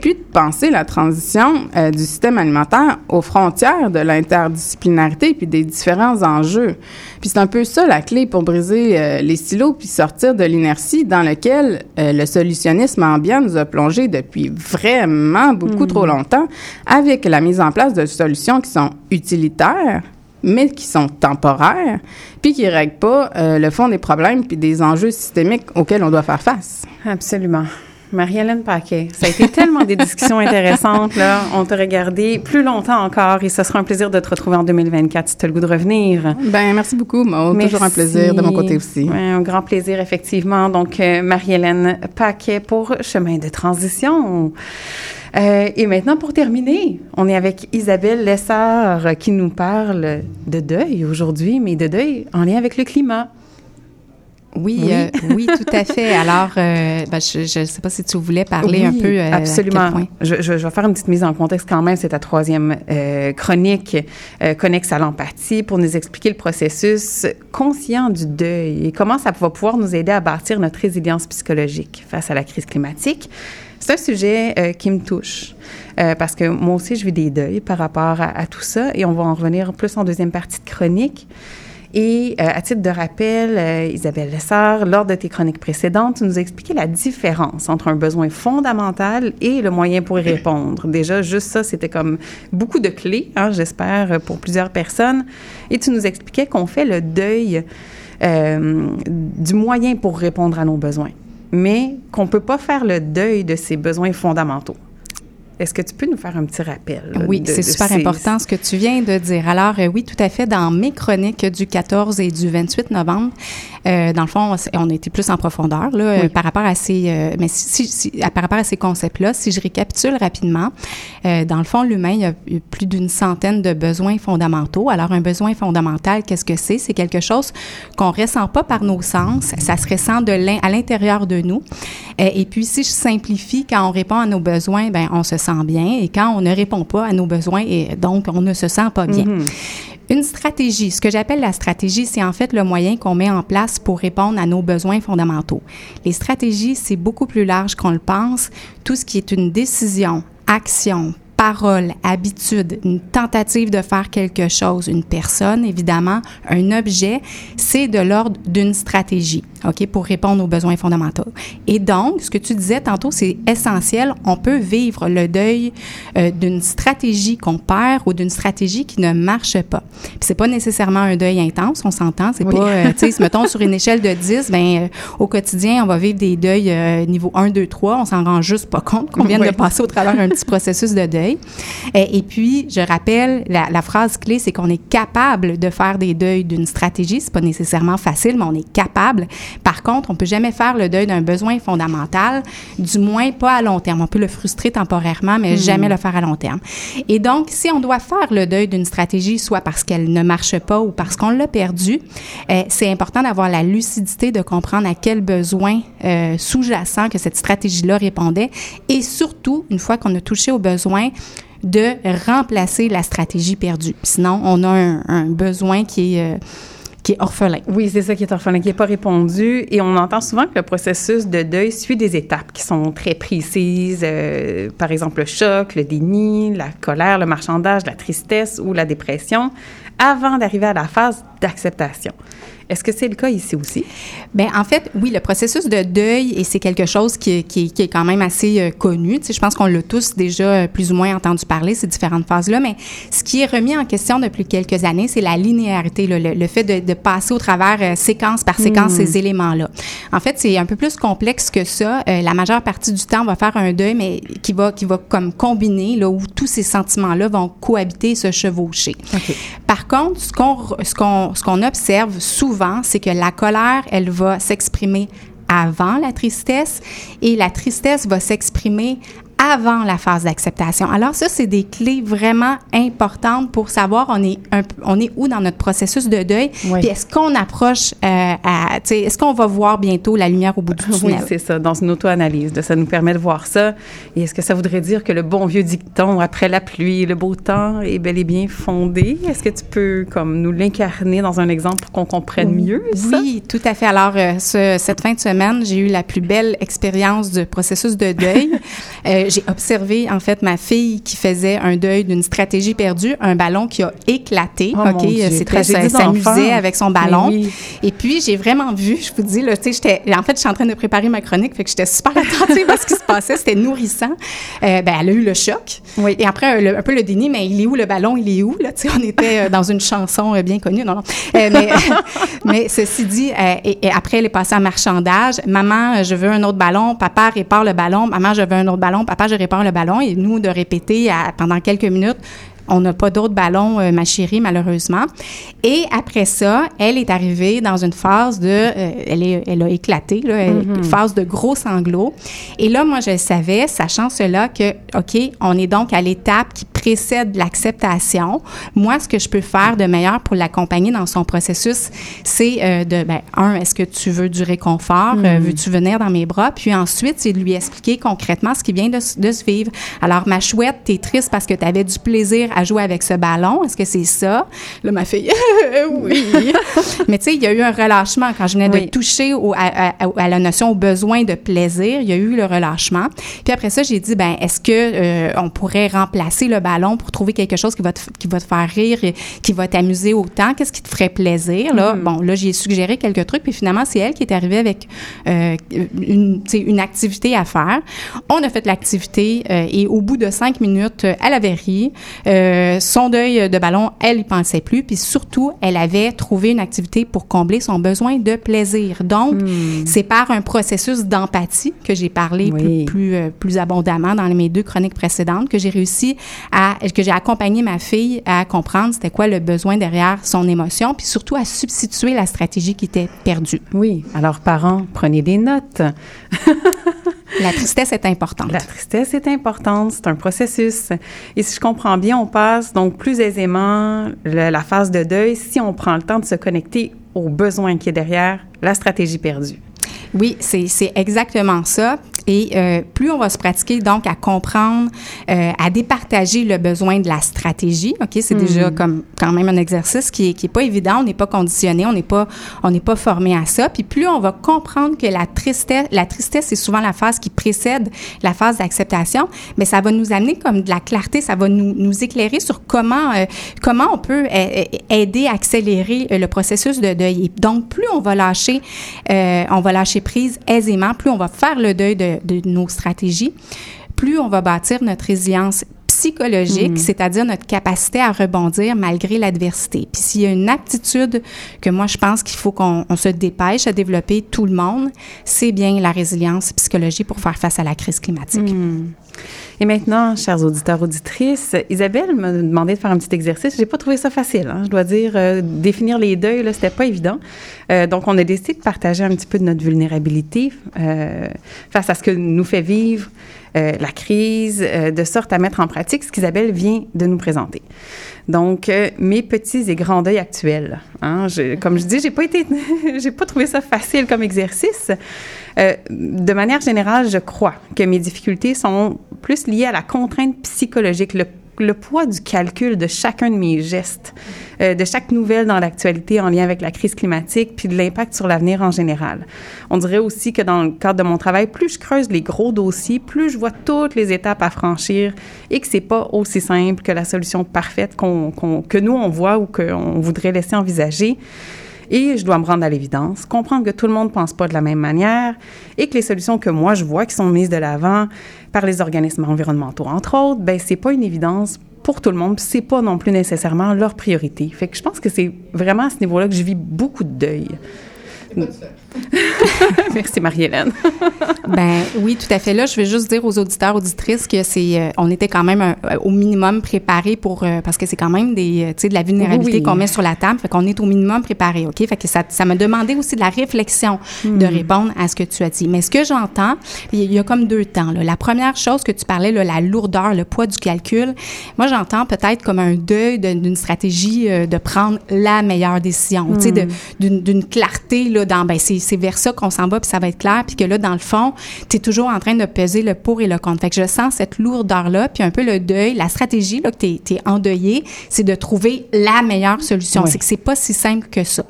puis de penser la transition euh, du système alimentaire aux frontières de l'interdisciplinarité puis des différents enjeux. Puis c'est un peu ça la clé pour briser euh, les silos puis sortir de l'inertie dans lequel le solutionnisme ambiant nous a plongé depuis vraiment beaucoup trop longtemps avec la mise en place de solutions qui sont utilitaires mais qui sont temporaires, puis qui ne règlent pas euh, le fond des problèmes puis des enjeux systémiques auxquels on doit faire face. Absolument. Marie-Hélène Paquet, ça a été tellement des discussions intéressantes. Là. On t'a regardé plus longtemps encore et ce sera un plaisir de te retrouver en 2024 si tu as le goût de revenir. Ben merci beaucoup, Maud. Toujours un plaisir de mon côté aussi. Un grand plaisir, effectivement. Donc, euh, Marie-Hélène Paquet pour Chemin de transition. Euh, et maintenant, pour terminer, on est avec Isabelle Lessard qui nous parle de deuil aujourd'hui, mais de deuil en lien avec le climat. Oui, oui. Euh, oui. tout à fait. Alors, euh, ben, je ne sais pas si tu voulais parler un peu. Euh, absolument. Je, je, vais faire une petite mise en contexte quand même. C'est ta troisième euh, chronique euh, connexe à l'empathie pour nous expliquer le processus conscient du deuil et comment ça va pouvoir nous aider à bâtir notre résilience psychologique face à la crise climatique. C'est un sujet euh, qui me touche euh, parce que moi aussi, je vis des deuils par rapport à, tout ça et on va en revenir plus en deuxième partie de chronique. Et euh, à titre de rappel, Isabelle Lessard, lors de tes chroniques précédentes, tu nous as expliqué la différence entre un besoin fondamental et le moyen pour y répondre. Déjà, juste ça, c'était comme beaucoup de clés, hein, j'espère, pour plusieurs personnes. Et tu nous expliquais qu'on fait le deuil du moyen pour répondre à nos besoins, mais qu'on peut pas faire le deuil de ses besoins fondamentaux. Est-ce que tu peux nous faire un petit rappel? Oui, c'est super ces... important ce que tu viens de dire. Alors, euh, oui, tout à fait. Dans mes chroniques du 14 et du 28 novembre, euh, dans le fond, on était plus en profondeur là, oui. par rapport à ces, euh, mais si, si, par rapport à ces concepts-là. Si je récapitule rapidement, dans le fond, l'humain il y a plus d'une centaine de besoins fondamentaux. Alors, un besoin fondamental, qu'est-ce que c'est? C'est quelque chose qu'on ressent pas par nos sens. Ça se ressent de à l'intérieur de nous. Et puis, si je simplifie, quand on répond à nos besoins, ben on se sent bien. Et quand on ne répond pas à nos besoins, et donc on ne se sent pas bien. Mm-hmm. Une stratégie, ce que j'appelle la stratégie, c'est en fait le moyen qu'on met en place pour répondre à nos besoins fondamentaux. Les stratégies, c'est beaucoup plus large qu'on le pense. Tout ce qui est une décision, action, parole, habitude, une tentative de faire quelque chose, une personne, évidemment, un objet, c'est de l'ordre d'une stratégie, OK, pour répondre aux besoins fondamentaux. Et donc, ce que tu disais tantôt, c'est essentiel. On peut vivre le deuil euh, d'une stratégie qu'on perd ou d'une stratégie qui ne marche pas. Puis c'est pas nécessairement un deuil intense, on s'entend. C'est oui. pas, euh, tu sais, mettons sur une échelle de 10, ben euh, au quotidien, on va vivre des deuils euh, niveau 1, 2, 3. On s'en rend juste pas compte qu'on vient oui. de passer au travers un petit processus de deuil. Et, et puis, je rappelle, la, la phrase clé, c'est qu'on est capable de faire des deuils d'une stratégie. C'est pas nécessairement facile, mais on est capable. Par contre, on peut jamais faire le deuil d'un besoin fondamental, du moins pas à long terme. On peut le frustrer temporairement, mais mmh. jamais le faire à long terme. Et donc, si on doit faire le deuil d'une stratégie, soit parce qu'elle ne marche pas ou parce qu'on l'a perdue, euh, c'est important d'avoir la lucidité de comprendre à quel besoin euh, sous-jacent que cette stratégie-là répondait et surtout, une fois qu'on a touché aux besoins, de remplacer la stratégie perdue. Sinon, on a un, besoin qui est... Euh, qui est orphelin. Oui, c'est ça qui est orphelin, qui n'est pas répondu. Et on entend souvent que le processus de deuil suit des étapes qui sont très précises. Euh, par exemple, le choc, le déni, la colère, le marchandage, la tristesse ou la dépression, avant d'arriver à la phase d'acceptation. Est-ce que c'est le cas ici aussi? Bien, en fait, oui, le processus de deuil, et c'est quelque chose qui, qui, qui, est quand même assez euh, connu. Tu sais, je pense qu'on l'a tous déjà euh, plus ou moins entendu parler, ces différentes phases-là, mais ce qui est remis en question depuis quelques années, c'est la linéarité, le, le, le fait de, de, passer au travers euh, séquence par séquence mmh. ces éléments-là. En fait, c'est un peu plus complexe que ça. Euh, la majeure partie du temps, on va faire un deuil, mais qui va, qui va comme combiner, là, où tous ces sentiments-là vont cohabiter, se chevaucher. Okay. Par contre, ce qu'on ce qu'on ce qu'on observe souvent, c'est que la colère, elle va s'exprimer avant la tristesse et la tristesse va s'exprimer avant la phase d'acceptation. Alors ça, c'est des clés vraiment importantes pour savoir on est un, on est où dans notre processus de deuil. Oui. Puis est-ce qu'on approche euh, est-ce qu'on va voir bientôt la lumière au bout du tunnel? Oui, c'est ça. Dans une auto-analyse, ça nous permet de voir ça. Et est-ce que ça voudrait dire que le bon vieux dicton après la pluie, le beau temps est bel et bien fondé? Est-ce que tu peux comme nous l'incarner dans un exemple pour qu'on comprenne mieux ça? Oui, tout à fait. Alors euh, ce, cette fin de semaine, j'ai eu la plus belle expérience du processus de deuil. euh, j'ai observé en fait ma fille qui faisait un deuil d'une stratégie perdue, un ballon qui a éclaté. Oh ok, c'est très s'amusait avec son ballon. Oui. Et puis j'ai vraiment vu, je vous dis là, tu sais, en fait je suis en train de préparer ma chronique, fait que j'étais super attentive à ce qui se passait, c'était nourrissant. Euh, ben elle a eu le choc. Oui. Et après le, un peu le déni, mais il est où le ballon, il est où? Là, tu sais, on était euh, dans une chanson euh, bien connue, non non. Euh, mais mais ceci dit, et, et, après elle est passée à marchandage. Maman, je veux un autre ballon. Papa répare le ballon. Maman, je veux un autre ballon. Papa, je répare le ballon et nous de répéter à, pendant quelques minutes on n'a pas d'autres ballons, euh, ma chérie, malheureusement. Et après ça, elle est arrivée dans une phase de, euh, elle, est, elle a éclaté, là, Mhm. une phase de gros sanglots. Et là, moi, je savais, sachant cela, que, OK, on est donc à l'étape qui précède l'acceptation. Moi, ce que je peux faire de meilleur pour l'accompagner dans son processus, c'est euh, de, ben, un, est-ce que tu veux du réconfort? Euh, Mhm. Veux-tu venir dans mes bras? Puis ensuite, c'est de lui expliquer concrètement ce qui vient de, de se vivre. Alors, ma chouette, t'es triste parce que tu avais du plaisir à jouer avec ce ballon. Est-ce que c'est ça? Là, ma fille, oui. Mais tu sais, il y a eu un relâchement quand je venais de Oui. toucher au- à, à- à la notion au besoin de plaisir. Il y a eu le relâchement. Puis après ça, j'ai dit, ben, est-ce que euh, on pourrait remplacer le ballon pour trouver quelque chose qui va te, qui va te faire rire et qui va t'amuser autant? Qu'est-ce qui te ferait plaisir? Là, Mhm. bon, là, j'ai suggéré quelques trucs. Puis finalement, c'est elle qui est arrivée avec euh, une, activité à faire. On a fait l'activité euh, et au bout de cinq minutes, euh, elle avait ri. Euh, son deuil de ballon, elle y pensait plus. Puis surtout, elle avait trouvé une activité pour combler son besoin de plaisir. Donc, c'est par un processus d'empathie que j'ai parlé plus, plus, plus abondamment dans mes deux chroniques précédentes que j'ai réussi à, que j'ai accompagné ma fille à comprendre c'était quoi le besoin derrière son émotion, puis surtout à substituer la stratégie qui était perdue. Oui. Alors, parents, prenez des notes. La tristesse est importante. La tristesse est importante, c'est un processus. Et si je comprends bien, on passe donc plus aisément le- la phase de deuil si on prend le temps de se connecter aux besoins qui est derrière la stratégie perdue. Oui, c'est exactement ça. Et euh, plus on va se pratiquer donc à comprendre, euh, à départager le besoin de la stratégie, ok, c'est Mm. déjà comme quand même un exercice qui est qui est pas évident. On n'est pas conditionné, on n'est pas on n'est pas formé à ça. Puis plus on va comprendre que la tristesse, la tristesse c'est souvent la phase qui précède la phase d'acceptation, mais ça va nous amener comme de la clarté, ça va nous, nous éclairer sur comment euh, comment on peut aider à accélérer le processus de deuil. Et donc plus on va lâcher on va lâcher prise aisément, plus on va faire le deuil de, de nos stratégies, plus on va bâtir notre résilience psychologique, Mhm. c'est-à-dire notre capacité à rebondir malgré l'adversité. Puis s'il y a une aptitude que moi je pense qu'il faut qu'on on se dépêche à développer tout le monde, c'est bien la résilience psychologique pour faire face à la crise climatique. Hmm. Et maintenant, chers auditeurs, auditrices, Isabelle m'a demandé de faire un petit exercice. J'ai pas trouvé ça facile, hein, je dois dire. Euh, définir les deuils, là, c'était pas évident. Euh, donc, on a décidé de partager un petit peu de notre vulnérabilité euh, face à ce que nous fait vivre euh, la crise, euh, de sorte à mettre en pratique ce qu'Isabelle vient de nous présenter. Donc, euh, mes petits et grands deuils actuels. Hein, je- comme je dis, j'ai pas été, j'ai pas trouvé ça facile comme exercice. De manière générale, je crois que mes difficultés sont plus liées à la contrainte psychologique, le, le poids du calcul de chacun de mes gestes, euh, de chaque nouvelle dans l'actualité en lien avec la crise climatique, puis de l'impact sur l'avenir en général. On dirait aussi que dans le cadre de mon travail, plus je creuse les gros dossiers, plus je vois toutes les étapes à franchir et que c'est pas aussi simple que la solution parfaite que nous on voit ou qu'on voudrait laisser envisager. Et je dois me rendre à l'évidence, comprendre que tout le monde ne pense pas de la même manière et que les solutions que moi je vois qui sont mises de l'avant par les organismes environnementaux, entre autres, ben c'est pas une évidence pour tout le monde, c'est pas non plus nécessairement leur priorité. Fait que je pense que c'est vraiment à ce niveau-là que je vis beaucoup de deuil. Merci Marie-Hélène. Ben oui, tout à fait. Là, je vais juste dire aux auditeurs, auditrices que c'est, euh, on était quand même un- euh, au minimum préparés pour, euh, parce que c'est quand même des, euh, tu sais, de la vulnérabilité Oui. qu'on met sur la table. Fait qu'on est au minimum préparé, ok? Fait que ça, ça m'a demandé aussi de la réflexion de Hmm. répondre à ce que tu as dit. Mais ce que j'entends, il y a- comme deux temps. Là. La première chose que tu parlais, là, la lourdeur, le poids du calcul. Moi, j'entends peut-être comme un deuil de- d'une stratégie euh, de prendre la meilleure décision, tu sais, Hmm. d'une clarté là dans ben c'est vers ça qu'on s'en va puis ça va être clair puis que là dans le fond tu es toujours en train de peser le pour et le contre. Fait que je sens cette lourdeur là puis un peu le deuil la stratégie là que tu es, endeuillé c'est de trouver la meilleure solution. C'est que c'est pas si simple que ça.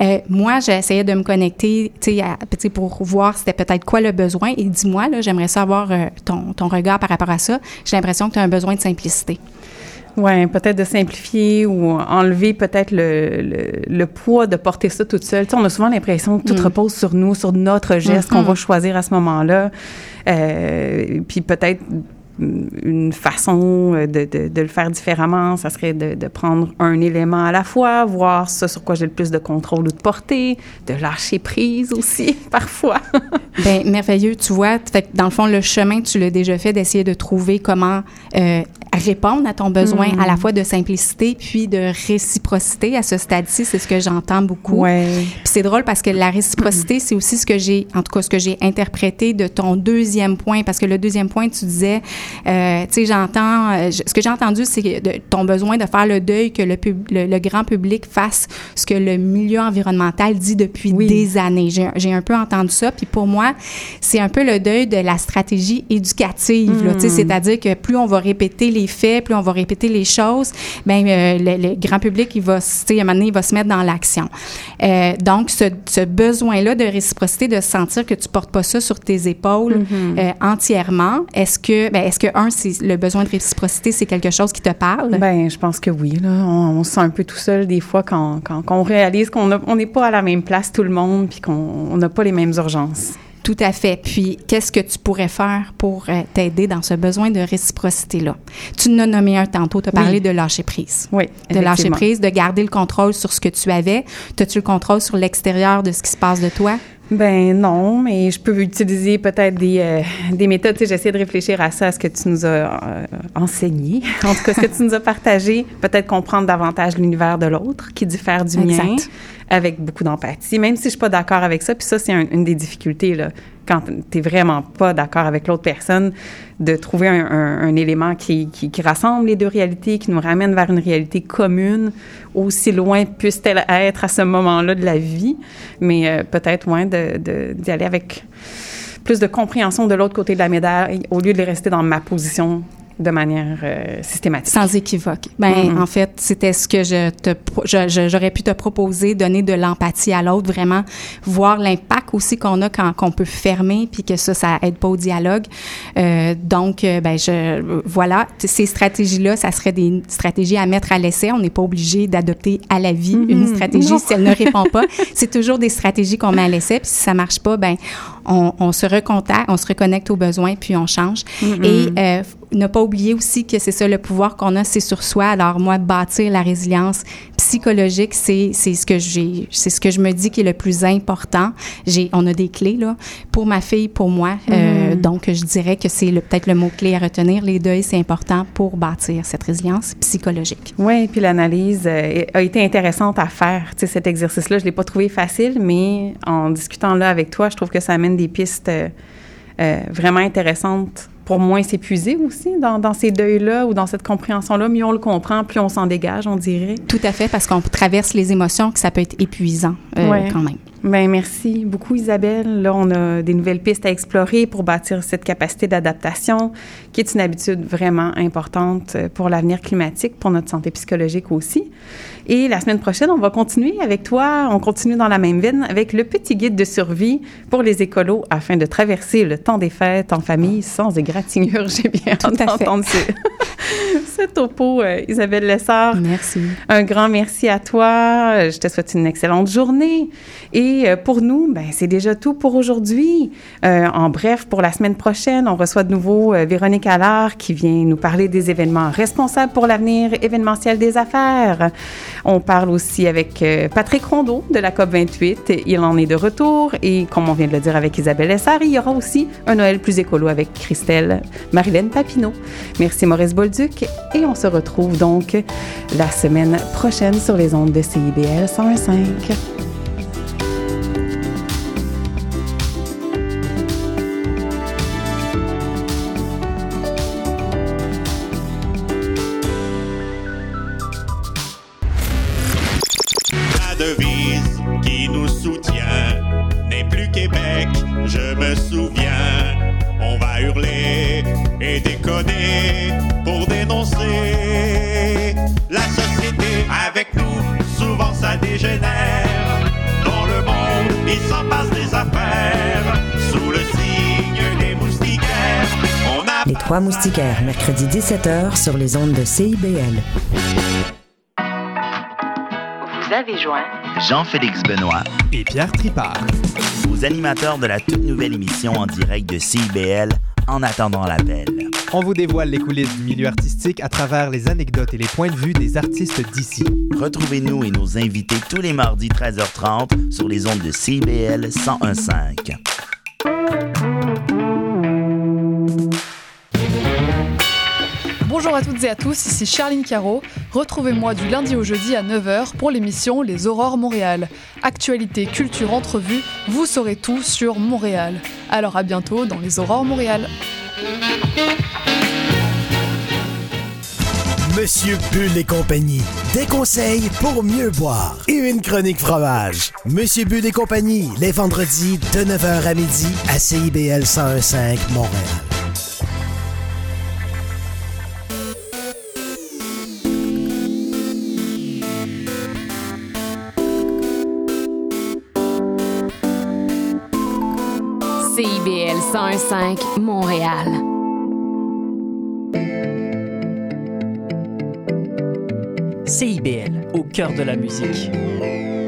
Euh, moi j'essayais de me connecter tu sais, pour voir c'était peut-être quoi le besoin. Et dis-moi là j'aimerais savoir euh, ton, ton regard par rapport à ça. J'ai l'impression que tu as un besoin de simplicité Oui, peut-être de simplifier ou enlever peut-être le, le, le poids de porter ça toute seule. Tu sais, on a souvent l'impression que tout Mm. repose sur nous, sur notre geste qu'on va choisir à ce moment-là. Euh, puis peut-être une façon de, de, de, le faire différemment, ça serait de, de, prendre un élément à la fois, voir ce sur quoi j'ai le plus de contrôle ou de portée, de lâcher prise aussi, parfois. Bien, merveilleux, tu vois. Fait dans le fond, le chemin, tu l'as déjà fait d'essayer de trouver comment euh, répondre à ton besoin Mm. à la fois de simplicité puis de réciprocité. À ce stade-ci, c'est ce que j'entends beaucoup. Ouais. Puis c'est drôle parce que la réciprocité, c'est aussi ce que j'ai, en tout cas, ce que j'ai interprété de ton deuxième point. Parce que le deuxième point, tu disais, euh, tu sais, j'entends, euh, ce que j'ai entendu, c'est ton besoin de faire le deuil, que le, pub- le, le grand public fasse ce que le milieu environnemental dit depuis des années. J'ai, un peu entendu ça. Puis pour moi, c'est un peu le deuil de la stratégie éducative. là. Tu sais, Mm. C'est-à-dire que plus on va répéter les faits, plus on va répéter les choses, ben euh, le, le grand public, il va, à un moment donné, il va se mettre dans l'action. Euh, donc, ce, ce besoin-là de réciprocité, de sentir que tu portes pas ça sur tes épaules euh, entièrement, est-ce que, ben, est-ce que un, c'est le besoin de réciprocité, c'est quelque chose qui te parle? Ben, je pense que oui. Là. On, on se sent un peu tout seul des fois quand, quand, quand on réalise qu'on n'est pas à la même place tout le monde puis qu'on on n'a pas les mêmes urgences. Tout à fait. Puis, qu'est-ce que tu pourrais faire pour euh, t'aider dans ce besoin de réciprocité-là? Tu nous as nommé un tantôt, tu as Oui. parlé de lâcher prise. Oui, De lâcher prise, de garder le contrôle sur ce que tu avais. As-tu le contrôle sur l'extérieur de ce qui se passe de toi? Ben non, mais je peux utiliser peut-être des, euh, des méthodes. J'essaie de réfléchir à ça, à ce que tu nous as euh, enseigné, en tout cas ce que tu nous as partagé. Peut-être comprendre davantage l'univers de l'autre qui diffère du mien, Exact. Avec beaucoup d'empathie, même si je suis pas d'accord avec ça. Puis ça, c'est un- une des difficultés là, quand tu vraiment pas d'accord avec l'autre personne, de trouver un, élément qui, rassemble les deux réalités, qui nous ramène vers une réalité commune, aussi loin puisse-t-elle être à ce moment-là de la vie, mais euh, peut-être moins de, de- d'y aller avec plus de compréhension de l'autre côté de la médaille au lieu de rester dans ma position de manière euh, systématique. Sans équivoque. Ben, Mhm. en fait, c'était ce que je te, j'aurais pu te proposer, donner de l'empathie à l'autre, vraiment voir l'impact aussi qu'on a quand qu'on peut fermer, puis que ça, ça aide pas au dialogue. Euh, donc, euh, ben, je, voilà, ces stratégies-là, ça serait des stratégies à mettre à l'essai. On n'est pas obligé d'adopter à la vie une Mhm. stratégie Non. si elle ne répond pas. C'est toujours des stratégies qu'on met à l'essai, puis si ça marche pas, ben, on, on se recontacte, on se reconnecte aux besoins, puis on change. Mhm. Et euh, ne pas oublier aussi que c'est ça le pouvoir qu'on a, c'est sur soi. Alors moi, bâtir la résilience psychologique, c'est c'est ce que j'ai, c'est ce que je me dis qui est le plus important. J'ai, on a des clés là pour ma fille, pour moi. Euh, Mhm. donc je dirais que c'est le- peut-être le mot clé à retenir. Les deuils, c'est important pour bâtir cette résilience psychologique. Oui, puis l'analyse euh, a été intéressante à faire. Tu sais, cet exercice-là, je l'ai pas trouvé facile, mais en discutant là avec toi, je trouve que ça amène des pistes euh, vraiment intéressantes pour moins s'épuiser aussi dans, dans ces deuils-là ou dans cette compréhension-là. Mieux on le comprend, plus on s'en dégage, on dirait. Tout à fait, parce qu'on traverse les émotions, que ça peut être épuisant euh, Ouais. quand même. Ben merci beaucoup Isabelle. Là, on a des nouvelles pistes à explorer pour bâtir cette capacité d'adaptation, qui est une habitude vraiment importante euh, pour l'avenir climatique, pour notre santé psychologique aussi. Et la semaine prochaine, on va continuer avec toi. On continue dans la même veine avec le petit guide de survie pour les écolos afin de traverser le temps des fêtes en famille sans égratignure. J'ai bien ce, ce topo, euh, Isabelle Lessard. Merci. Un grand merci à toi. Euh, Je te souhaite une excellente journée. Et euh, pour nous, ben, c'est déjà tout pour aujourd'hui. Euh, en bref, pour la semaine prochaine, on reçoit de nouveau euh, Véronique Allard qui vient nous parler des événements responsables pour l'avenir événementiel des affaires. On parle aussi avec Patrick Rondeau de la COP28. Il en est de retour. Et comme on vient de le dire avec Isabelle Essard, il y aura aussi un Noël plus écolo avec Christelle Marilène Papineau. Merci Maurice Bolduc. Et on se retrouve donc la semaine prochaine sur les ondes de CIBL 101.5. Trois Moustiquaires, mercredi 17h sur les ondes de CIBL. Vous avez joint Jean-Félix Benoît et Pierre Tripart, aux animateurs de la toute nouvelle émission en direct de CIBL En attendant l'appel. On vous dévoile les coulisses du milieu artistique à travers les anecdotes et les points de vue des artistes d'ici. Retrouvez-nous et nos invités tous les mardis 13h30 sur les ondes de CBL 1015. Bonjour à toutes et à tous, ici Charline Caro. Retrouvez-moi du lundi au jeudi à 9h pour l'émission Les Aurores Montréal. Actualité, culture, entrevue, vous saurez tout sur Montréal. Alors à bientôt dans Les Aurores Montréal. Monsieur Bull et compagnie. Des conseils pour mieux boire. Et une chronique fromage. Monsieur Bull et compagnie, les vendredis de 9h à midi à CIBL 1015 Montréal. 1015 Montréal. CIBL, au cœur de la musique.